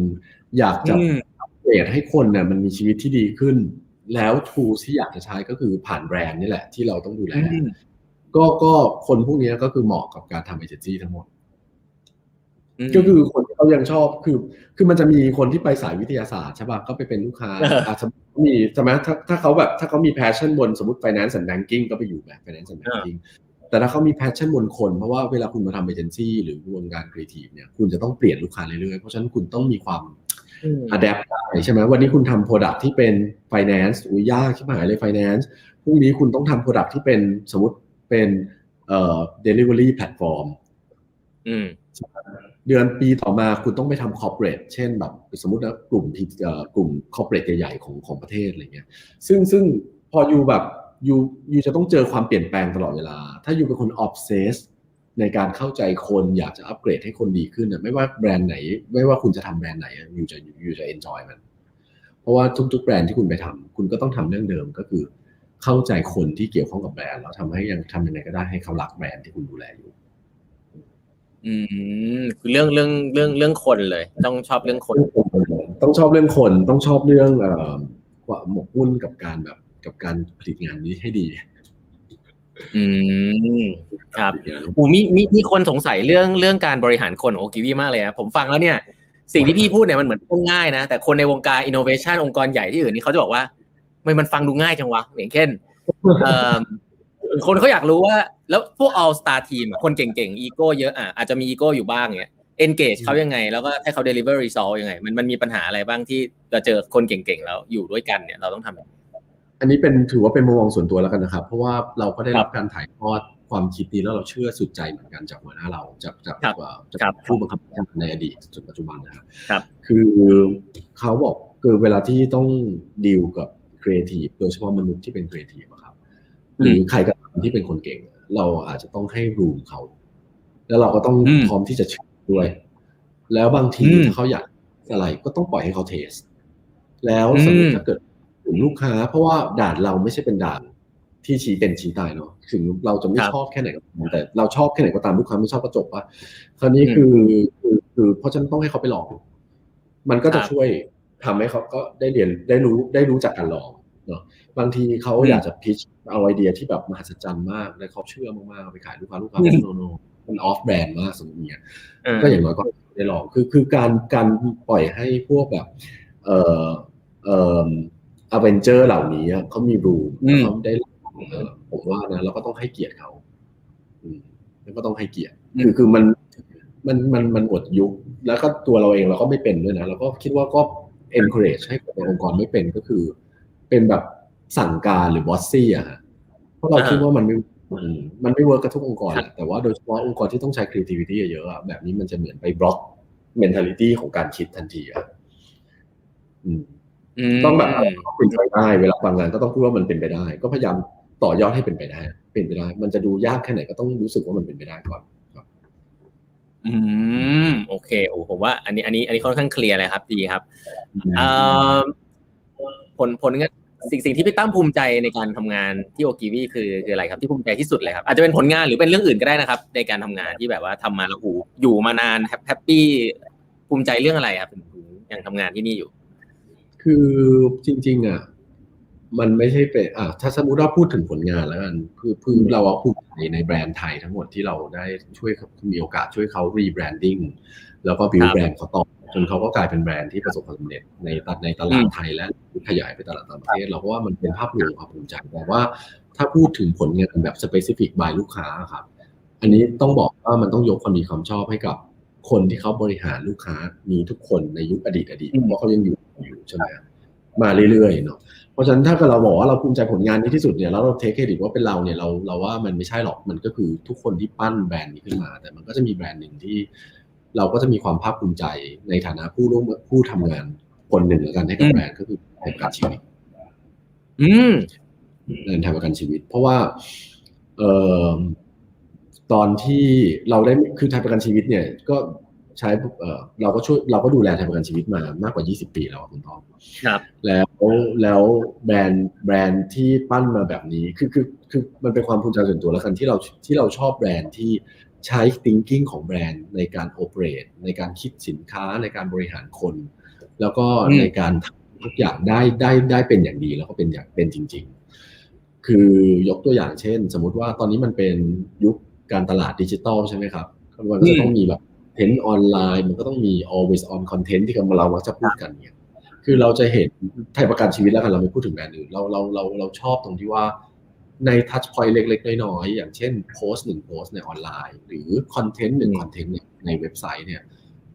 อยากจะอืมอัปเดตให้คนเนี่ยมันมีชีวิตที่ดีขึ้น แล้ว tool ที่อยากจะใช้ก็คือผ่านแบรนด์นี่แหละ ที่เราต้องดูแลอืมก็ก็คนพวกนี้ก็คือเหมาะกับการทำเอเจนซี่ทั้งหมดอืมก็คือคนที่เขายังชอบคือ คือมันจะมีคนที่ไปสายวิทยาศาสตร์ใช่ป่ะก็ไปเป็นลูกค้าเอออาจจะมีใช่ไหมถ้าถ้าเขาแบบถ้าเขามี passion บนสมมติ finance and banking ก็ไปอยู่แบบ finance and banking แต่ถ้าเขามี passion บนคน เพราะว่าเวลาคุณมาทำเอเจนซี่หรือวงการครีเอทีฟเนี่ยคุณจะต้องเปลี่ยนลูกค้าเรื่อยๆ เพราะฉะนั้นคุณต้องมีความ อืม adapt ได้ใช่ไหมวันนี้คุณทำ product ที่เป็น finance อุ้ยยากใช่ไหมเลย finance พรุ่งนี้คุณต้องทำ product ที่เป็นสมมติเป็นเอ่อ delivery platform อืมเดือนปีต่อมาคุณต้องไปทำ corporate เช่นแบบสมมตินะกลุ่มที่เอ่อกลุ่ม corporate ใหญ่ๆของของประเทศอะไรเงี้ยซึ่งซึ่งพออยู่แบบ you you จะต้องเจอความเปลี่ยนแปลงตลอดเวลา ถ้า you เป็นคน obsess ในการเข้าใจคนอยากจะอัปเกรดให้คนดีขึ้นอะไม่ว่าแบรนด์ไหน ไม่ว่าคุณจะทำแบรนด์ไหน you จะ you จะ enjoy มัน เพราะว่าทุกๆแบรนด์ที่คุณไปทำคุณก็ต้องทำเรื่องเดิมก็คือ เข้าใจคนที่เกี่ยวข้องกับแบรนด์แล้วทำให้ยังทำยังไงก็ได้ให้เขารักแบรนด์ที่คุณดูแลอยู่ อืมคือเรื่องเรื่องเรื่องเรื่องคนเลย ต้องชอบเรื่องคน ต้องชอบเรื่องคนต้องชอบเรื่องเอ่อความหมกมุ่นกับการแบบกับการผลิตงานนี้ให้ดี อืมครับอูมีมีมีคนสงสัยเรื่องเรื่องการบริหารคนของโอกิวีมากเลยนะผมฟังแล้วเนี่ย สิ่งที่พี่พูดเนี่ยมันเหมือนพูดง่ายนะ แต่คนในวงการอินโนเวชันองค์กรใหญ่ที่อื่นนี่เขาจะบอกว่าไม่มันฟังดูง่ายจังวะอย่างเช่นเอ่อคนเขาอยากรู้ว่า แล้วพวก all star team อะคนเก่งๆ อีโก้เยอะอะอาจจะมีอีโก้อยู่บ้างเนี่ย engage เขายังไง แล้วก็ให้เขา deliver result ยังไง มันมันมีปัญหาอะไรบ้างที่เราเจอคนเก่งๆ แล้วอยู่ด้วยกันเนี่ยเราต้องทำยังไง อันนี้เป็นถือว่าเป็นมุมมองส่วนตัวแล้วกันนะครับ เพราะว่าเราก็ได้ครัรับการถ่ายทอดความคิดนี้แล้วเราเชื่อสุดใจเหมือนกันจากหัวหน้าเราจากจากครับเอ่อครัจากบผู้บังคับบัญชาในอดีตจนปัจจุบันนะครับครับ คือเขาบอกคือเวลาที่ต้องดีลกับครีเอทีฟโดยเฉพาะมนุษย์ที่เป็นครีเอทีฟอะครับ หรือใครก็ตามที่เป็นคนเก่ง เราอาจจะต้องให้รูมเขา แล้วเราก็ต้องอืมพร้อมที่จะเชื่อด้วย แล้วบางทีอืมถ้าเขาอยากอะไรก็ต้องปล่อยให้เขาเทส แล้วสมมอืติมถ้าเกิด กลุ่มลูกค้า เพราะว่าด่านเราไม่ใช่เป็นด่านที่ชี้เป็นชี้ตายเนาะถึงเราจะไม่ครับชอบแค่ไหนก็ตามแต่เราชอบแค่ไหนก็ตามลูกค้าไม่ชอบก็จบปะคราวนี้อืมคือคือคือเพราะฉะนั้นต้องให้เขาไปลอง มันก็จะครับช่วยทำให้เขาก็ได้เรียนได้รู้ได้รู้จากการลองเนาะบางทีเขาอืมอยากจะ pitch เอาไอเดียที่แบบมหัศจรรย์มากแล้วเขาเชื่อมากๆเอาไปขายลูกค้าลูกค้าอืม no no มัน off brand มากสมมติเนี่ยเออก็อย่างน้อยก็ได้ลองคือคือการการปล่อยให้พวกแบบ เอ่อเอ่อ Avenger เหล่านี้อะเขามี room อืมเขาได้ลองเออผมว่านะเราก็ต้องให้เกียรติเขาอืมแล้วก็ต้องให้เกียรติคือคือมันมันมันมันหมดยุค แล้วก็ตัวเราเองเราก็ไม่เป็นด้วยนะเราก็คิดว่าก็ encourage ให้คนในองค์กรไม่เป็นก็คือ เป็นแบบสั่งการหรือ bossy อะฮะเพราะเราอ่าคิดว่ามันไม่อืมมันไม่ work กับทุกองค์กรครับแหละแต่ว่าโดยเฉพาะองค์กรที่ต้องใช้ creativity เยอะๆอะแบบนี้มันจะเหมือนไป block mentality ของการคิดทันทีอะอืมม ต้องแบบเป็นไปได้เวลาบางงานก็ต้องพูดว่ามันเป็นไปได้ ก็พยายามต่อยอดให้เป็นไปได้ เป็นไปได้ มันจะดูยากแค่ไหนก็ต้องรู้สึกว่ามันเป็นไปได้ก่อนครับอืมโอเคโอ้ผมว่า อันนี้อันนี้ อันนี้ค่อนข้างเคลียร์เลยครับ ดีครับเอ่อผลผลงานสิ่งสิ่งที่พี่ตั้มภูมิใจในการทำงานที่โอกิวีคือคืออะไรครับที่ภูมิใจที่สุดเลยครับอาจจะเป็นผลงานหรือเป็นเรื่องอื่นก็ได้นะครับ ในการทำงานที่แบบว่าทำมาแล้วโอ้โหอยู่มานานแฮปปี้ภูมิใจเรื่องอะไรครับถึงถึงยังทำงานที่นี่อยู่ คือจริง ๆ อะ มันไม่ใช่เป็นอะถ้าสมมติว่าพูดถึงผลงานแล้วกันคือคือเราเอาภูมิใจในแบรนด์ไทยทั้งหมดที่เราได้ช่วยมีโอกาสช่วยเขา rebranding แล้วก็บิวครับแบรนด์เขาต่อจนเขาก็กลายเป็นแบรนด์ที่ประสบความสำเร็จในตลาดในตลาดไทยและขยายไปตลาดต่างประเทศเราก็ว่ามันเป็นภาพรวมความภูมิใจแต่ว่าถ้าพูดถึงผลงานแบบ specific by ลูกค้าครับ อันนี้ต้องบอกว่ามันต้องยกความดีความชอบให้กับ คนที่เขาบริหารลูกค้ามีทุกคนในยุคอดีตอดีตอืมเพราะเขายังอยู่อยู่ใช่ไหมครับมาเรื่อยๆเนาะเพราะฉะนั้นถ้าเกิดเราบอกว่าเราภูมิใจผลงานนี้ที่สุดเนี่ยแล้วเราเทคเครดิตว่าเป็นเราเนี่ยเราเราว่ามันไม่ใช่หรอกมันก็คือทุกคนที่ปั้นแบรนด์นี้ขึ้นมา แต่มันก็จะมีแบรนด์หนึ่งที่ เราก็จะมีความภาคภูมิใจในฐานะผู้ร่วมผู้ทำงานคนหนึ่งแล้วกันให้กับอืมแบรนด์ก็คือไทยประกันชีวิต อืมเงินไทยประกันชีวิต เพราะว่า เอ่อ ตอนที่เราได้คือไทยประกันชีวิตเนี่ยก็ใช้เอ่อเราก็ช่วยเราก็ดูแลไทยประกันชีวิตมามากกว่า 20 ปีแล้วอะคุณทอมครับ แล้วแล้วแบรนด์แบรนด์ที่ปั้นมาแบบนี้คือคือคือมันเป็นความภูมิใจส่วนตัวแล้วกันที่เราที่เราชอบแบรนด์ที่ใช้ thinking ของแบรนด์ในการ operate ในการคิดสินค้าในการบริหารคน แล้วก็อืมในการทำทุกอย่างได้ได้ได้เป็นอย่างดีแล้วก็เป็นอย่างเป็นจริง ๆ คือยกตัวอย่างเช่น สมมุติว่าตอนนี้มันเป็นยุค การตลาดดิจิตอลใช่ไหมครับมันก็จะต้องมีแบบเทนออนไลน์ มันก็ต้องมี always on content ที่เรามักจะพูดกันเนี่ยคือเราจะเห็นไทยประกันชีวิตแล้วกันเราไม่พูดถึงแบรนด์อื่นเราเราเราเราชอบตรงที่ว่าใน touchpoint เล็กๆ น้อยๆ อย่างเช่นโพสต์หนึ่งโพสต์ในออนไลน์ หรือ content หนึ่ง content ในเว็บไซต์เนี่ย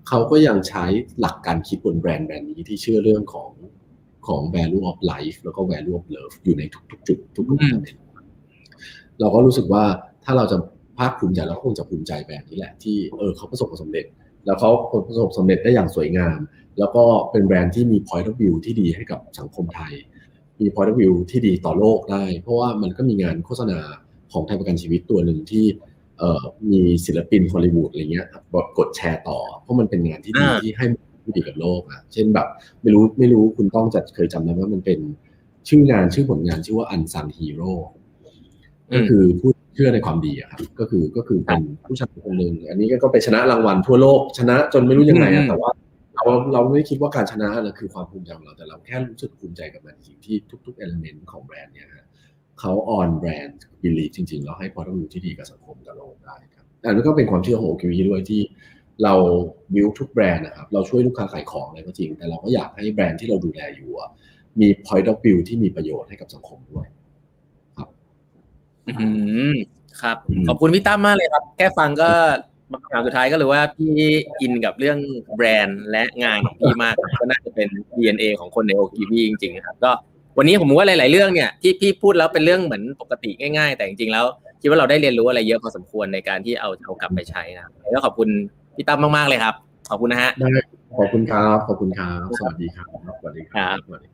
เขาก็ยังใช้หลักการคิดบนแบรนด์แบรนด์นี้ที่เชื่อเรื่องของของ value of life แล้วก็ value of love อยู่ในทุกๆ จุดทุกๆอืมประเด็นเราก็รู้สึกว่าถ้าเราจะ ภาคภูมิใจเราคงจะภูมิใจแบรนด์นี้แหละ ที่เออเขาประสบความสำเร็จ แล้วเขาประสบความสำเร็จได้อย่างสวยงาม แล้วก็เป็นแบรนด์ที่มี point of view ที่ดีให้กับสังคมไทย มี point of view ที่ดีต่อโลกได้ เพราะว่ามันก็มีงานโฆษณาของไทยประกันชีวิตตัวหนึ่งที่เอ่อมีศิลปินฮอลลีวูดอะไรเงี้ยกดแชร์ต่อ เพราะมันเป็นงานที่ดีที่ให้ที่ดีกับโลกอะเช่นแบบ ไม่รู้ไม่รู้คุณต้องจะเคยจำได้ว่ามันเป็นชื่องานชื่อผลงานชื่อว่าอันซังฮีโร่ก็คือผู้ เชื่อในความดีอะครับ ก็คือก็คือเป็นผู้ชายคนหนึ่งอันนี้ก็ไปชนะรางวัลทั่วโลกชนะจนไม่รู้ยังไงอะแต่ว่าเราเราไม่คิดว่าการชนะนะคือความภูมิใจของเราแต่เราแค่รู้สึกภูมิใจกับมันจริงที่ทุกๆเอลิเมนต์ของแบรนด์เนี่ยเขาออนแบรนด์บิลีจริงๆ แล้วให้พอต้องดูที่ดีกับสังคมกับโลกได้ครับอันนี้ก็เป็นความเชื่อของโอคิวีด้วยที่เราวิวทุกแบรนด์นะครับเราช่วยลูกค้าขายของอะไรก็จริง แต่เราก็อยากให้แบรนด์ที่เราดูแลอยู่มี point of view ที่มีประโยชน์ให้กับสังคมด้วยครับ อืมครับ ขอบคุณพี่ตั้มมากเลยครับ แค่ฟังก็คำถามสุดท้ายก็รู้ว่าพี่อินกับเรื่องแบรนด์และงานของพี่มากก็น่าจะเป็น DNA ของคนในโอกีวีจริงๆครับก็วันนี้ผมว่าหลาย ๆ เรื่องเนี่ยที่พี่พูดแล้วเป็นเรื่องเหมือนปกติง่าย ๆ แต่จริงๆแล้วคิดว่าเราได้เรียนรู้อะไรเยอะพอสมควรในการที่เอาเอากลับไปใช้นะแล้วขอบคุณพี่ตั้มมากๆเลยครับ ขอบคุณนะฮะได้ขอบคุณครับขอบคุณครับ สวัสดีครับสวัสดีครับสวัสดี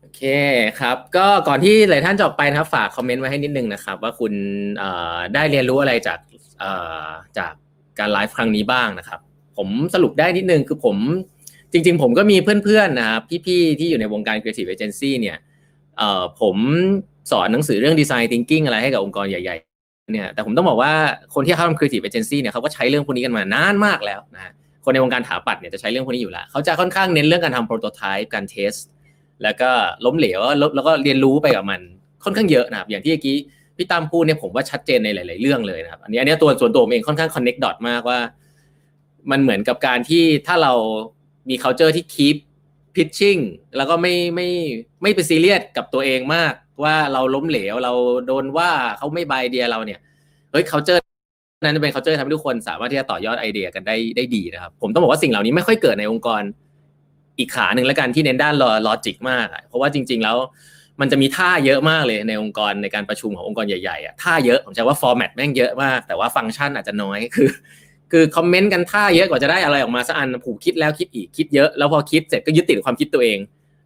โอ เคครับ ก็ก่อนที่หลายท่านจะออกไปนะครับ ฝากคอมเมนต์ไว้ให้นิดนึงนะครับ ว่าคุณได้เรียนรู้อะไรจากจากการไลฟ์ครั้งนี้บ้างนะครับ ผมสรุปได้นิดนึงคือผมจริง ๆ ผมก็มีเพื่อนๆนะครับพี่ๆที่อยู่ในวงการ Creative Agency เนี่ยผมสอนหนังสือเรื่อง Design Thinking อะไรให้กับองค์กรใหญ่ๆเนี่ยแต่ผมต้องบอกว่าคนที่เข้าทำ Creative Agency เนี่ยเขาก็ใช้เรื่องพวกนี้กันมานานมากแล้วนะฮะคนในวงการถาปัดเนี่ยจะใช้เรื่องพวกนี้อยู่แล้วเขาจะค่อนข้างเน้นเรื่องการทำ prototype การ test แล้วก็ล้มเหลวแล้วก็เรียนรู้ไปกับมันค่อนข้างเยอะนะครับ อย่างที่เมื่อกี้พี่ตั้มพูดเนี่ยผมว่าชัดเจนในหลาย ๆ เรื่องเลยนะครับ อันนี้อันนี้ตัวส่วนตัวผมเองค่อนข้าง connect dot มากว่า มันเหมือนกับการที่ถ้าเรามี culture ที่ keep pitching แล้วก็ไม่ไม่ไม่ไปซีเรียสกับตัวเองมาก ว่าเราล้มเหลวเราโดนว่าเขาไม่ buy idea เราเนี่ยเฮ้ย culture นั้นเป็น culture ทำให้ทุกคนสามารถที่จะต่อยอดไอเดียกันได้ได้ดีนะครับ ผมต้องบอกว่าสิ่งเหล่านี้ไม่ค่อยเกิดในองค์กร อีกขาหนึ่งแล้วกันที่เน้นด้าน logic มาก เพราะว่าจริง ๆ แล้วมันจะมีท่าเยอะมากเลยในองค์กรในการประชุมขององค์กรใหญ่ๆอะท่าเยอะผมจะว่า format แม่งเยอะมากแต่ว่าฟังก์ชันอาจจะน้อยคือ คือคอมเมนต์กันท่าเยอะกว่าจะได้อะไรออกมาสักอันผูกคิดแล้วคิดอีกคิดเยอะแล้วพอคิดเสร็จก็ยึดติดความคิดตัวเอง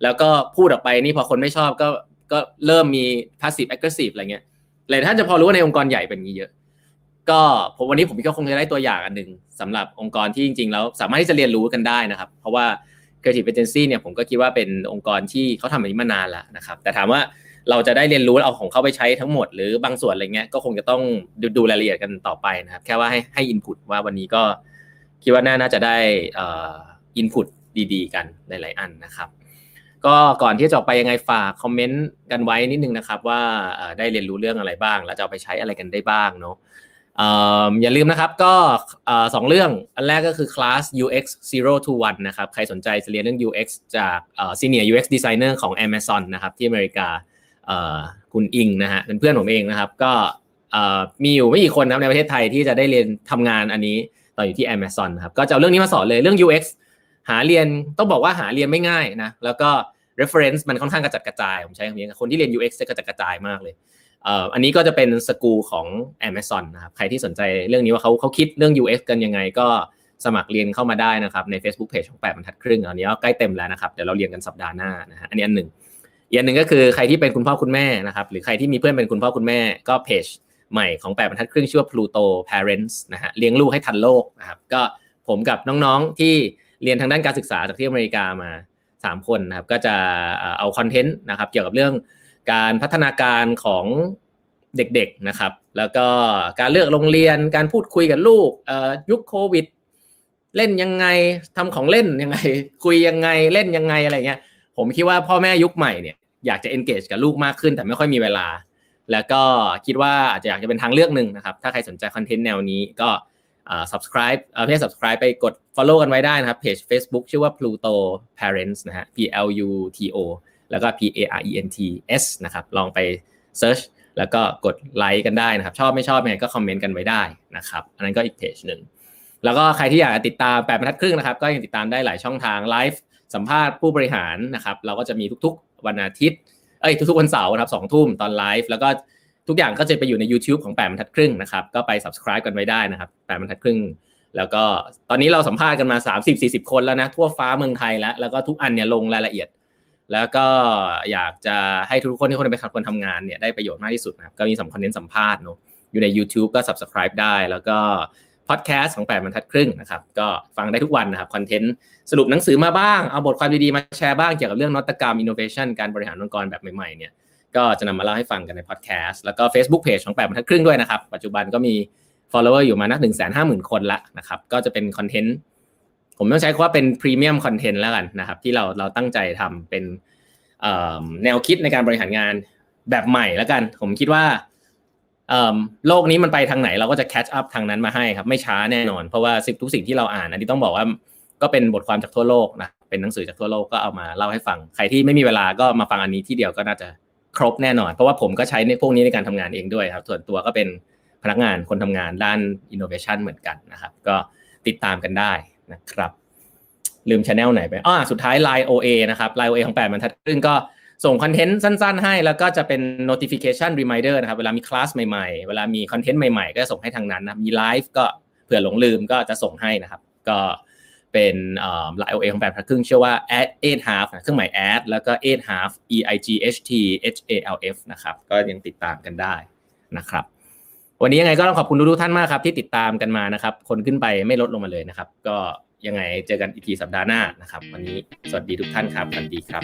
แล้วก็พูดออกไปนี่พอคนไม่ชอบก็ก็เริ่มมี passive aggressive อะไรเงี้ยหลายท่านจะพอรู้ว่าในองค์กรใหญ่เป็นอย่างนี้เยอะ ก็ผมวันนี้ผมก็คงจะได้ตัวอย่างอันหนึ่งสำหรับองค์กรที่จริง ๆ แล้วสามารถที่จะเรียนรู้กันได้นะครับ เพราะว่า Creative Agency เนี่ยผมก็คิดว่าเป็นองค์กรที่เขาทำแบบนี้มานานแล้วนะครับ แต่ถามว่าเราจะได้เรียนรู้เอาของเขาไปใช้ทั้งหมด หรือบางส่วนอะไรเงี้ยก็คงจะต้องดูดูรายละเอียดกันต่อไปนะครับ แค่ว่าให้ให้อินพุตว่าวันนี้ก็คิดว่าน่าจะได้อินพุตดีๆ กันหลาย ๆ อันนะครับ ก็ก่อนที่จะออกไปยังไงฝากคอมเมนต์กันไว้นิดนึงนะครับ ว่าได้เรียนรู้เรื่องอะไรบ้าง แล้วจะเอาไปใช้อะไรกันได้บ้างเนาะ อย่าลืมนะครับก็สองเรื่องอันแรกก็คือคลาส UX 0 to 1นะครับใครสนใจจะเรียนเรื่อง UX จาก Senior UX Designer ของ Amazon นะครับที่อเมริกาคุณอิงนะฮะเป็นเพื่อนผมเองนะครับ ก็มีอยู่ไม่กี่คนนะในประเทศไทยที่จะได้เรียนทำงานอันนี้ตอนอยู่ที่ Amazon ครับก็จะเอาเรื่องนี้มาสอนเลยเรื่อง UX หาเรียนต้องบอกว่าหาเรียนไม่ง่ายนะแล้วก็ reference มันค่อนข้างกระจัดกระจายผมใช้คำนี้คนที่เรียน UX จะกระจัดกระจายมากเลย อันนี้ก็จะเป็นสกูของ Amazon นะครับ ใครที่สนใจเรื่องนี้ว่าเขาเขาคิดเรื่อง UX กันยังไงก็สมัครเรียนเข้ามาได้นะครับ ใน Facebook Page ของ8บรรทัดครึ่งอันนี้ก็ใกล้เต็มแล้วนะครับ เดี๋ยวเราเรียนกันสัปดาห์หน้านะฮะอันนี้อันหนึ่งอันหนึ่งก็คือใครที่เป็นคุณพ่อคุณแม่นะครับ หรือใครที่มีเพื่อนเป็นคุณพ่อคุณแม่ก็เพจใหม่ของ8บรรทัดครึ่งชื่อว่า Pluto Parents นะฮะเลี้ยงลูกให้ทันโลกนะครับ ก็ผมกับน้องๆที่เรียนทางด้านการศึกษาจากที่อเมริกามา 3 คนนะครับ ก็จะเอาคอนเทนต์นะครับ เกี่ยวกับเรื่อง การพัฒนาการของเด็กๆนะครับ แล้วก็การเลือกโรงเรียนการพูดคุยกับลูกยุคโควิด เล่นยังไงทำของเล่นยังไง คุยยังไงเล่นยังไงอะไรเงี้ยผมคิดว่าพ่อแม่ยุคใหม่เนี่ยอยากจะ engage กับลูกมากขึ้นแต่ไม่ค่อยมีเวลา แล้วก็คิดว่าอาจจะอยากจะเป็นทางเลือกหนึ่งนะครับ ถ้าใครสนใจคอนเทนต์แนวนี้ก็ subscribe เพื่อ subscribe ไปกด follow กันไว้ได้นะครับเพจ Facebook ชื่อว่า Pluto Parents นะฮะ P L U T O แล้วก็ P A R E N T S นะครับลองไป search แล้วก็กดไลค์กันได้นะครับ ชอบไม่ชอบยังไงก็คอมเมนต์กันไว้ได้นะครับ อันนั้นก็อีกเพจหนึ่งแล้วก็ใครที่อยากติดตามแปดบรรทัดครึ่งนะครับ ก็ยังติดตามได้หลายช่องทางไลฟ์สัมภาษณ์ผู้บริหารนะครับ เราก็จะมีทุกๆวันอาทิตย์เอ้ยทุกๆวันเสาร์นะครับสองทุ่มตอนไลฟ์แล้วก็ทุกอย่างก็จะไปอยู่ใน YouTube ของแปดบรรทัดครึ่งนะครับ ก็ไป subscribe กันไว้ได้นะครับแปดบรรทัดครึ่ง แล้วก็ตอนนี้เราสัมภาษณ์กันมา 30-40 คนแล้วนะทั่วฟ้าเมืองไทยแล้วแล้วก็ทุกอันเนี่ยลงรายละเอียด แล้วก็อยากจะให้ทุกคนที่คนเป็นคนทำงานเนี่ยได้ประโยชน์มากที่สุดนะครับก็มีสัมคอนเทนต์สัมภาษณ์เนาะอยู่ใน YouTube ก็ Subscribe ได้ แล้วก็พอดแคสต์ของแปดบรรทัดครึ่งนะครับก็ฟังได้ทุกวันนะครับ content สรุปหนังสือมาบ้าง เอาบทความดีๆ มาแชร์บ้างเกี่ยวกับเรื่องนวัตกรรมอินโนเวชันการบริหารองค์กรแบบใหม่ๆเนี่ยก็จะนำมาเล่าให้ฟังกันในพอดแคสต์แล้วก็ Facebook Page ของแปดบรรทัดครึ่งด้วยนะครับ ปัจจุบันก็มี follower อยู่มานักหนึ่งแสนห้าหมื่นคนละนะครับก็จะเป็น content ผมต้องใช้คำว่าเป็น premium content แล้วกันนะครับ ที่เราเราตั้งใจทำเป็นแนวคิดในการบริหารงานแบบใหม่แล้วกัน ผมคิดว่าโลกนี้มันไปทางไหนเราก็จะ catch up ทางนั้นมาให้ครับ ไม่ช้าแน่นอน เพราะว่าสิ่งทุกสิ่งที่เราอ่านอันนี้ต้องบอกว่าก็เป็นบทความจากทั่วโลกนะเป็นหนังสือจากทั่วโลกก็เอามาเล่าให้ฟัง ใครที่ไม่มีเวลาก็มาฟังอันนี้ที่เดียวก็น่าจะครบแน่นอน เพราะว่าผมก็ใช้ในพวกนี้ในการทำงานเองด้วยครับ ส่วนตัวก็เป็นพนักงานคนทำงานด้านอินโนเวชันเหมือนกันนะครับ ก็ติดตามกันได้ นะครับลืมช anel ไหนไปอ๋อสุดท้าย Line OA นะครับ Line OA ของ8บรรทัดครึ่งก็ส่งคอนเทนต์สั้นๆ ให้ แล้วก็จะเป็น notification reminder นะครับ เวลามีคลาสใหม่ๆ เวลามีคอนเทนต์ใหม่ๆ ก็ส่งให้ทางนั้นนะมีไลฟ์ก็เผื่อหลงลืมก็จะส่งให้นะครับ ก็เป็นไลน์โอเอของแบบครึ่งเชื่อว่า add eight half เครื่องหมาย add แล้วก็ eight half e i g h t h a l f นะครับ ก็ยังติดตามกันได้นะครับ วันนี้ยังไงก็ต้องขอบคุณทุกท่านมากครับที่ติดตามกันมานะครับ คนขึ้นไปไม่ลดลงมาเลยนะครับ ก็ยังไงเจอกันอีกทีสัปดาห์หน้านะครับ วันนี้สวัสดีทุกท่านครับสวัสดีครับ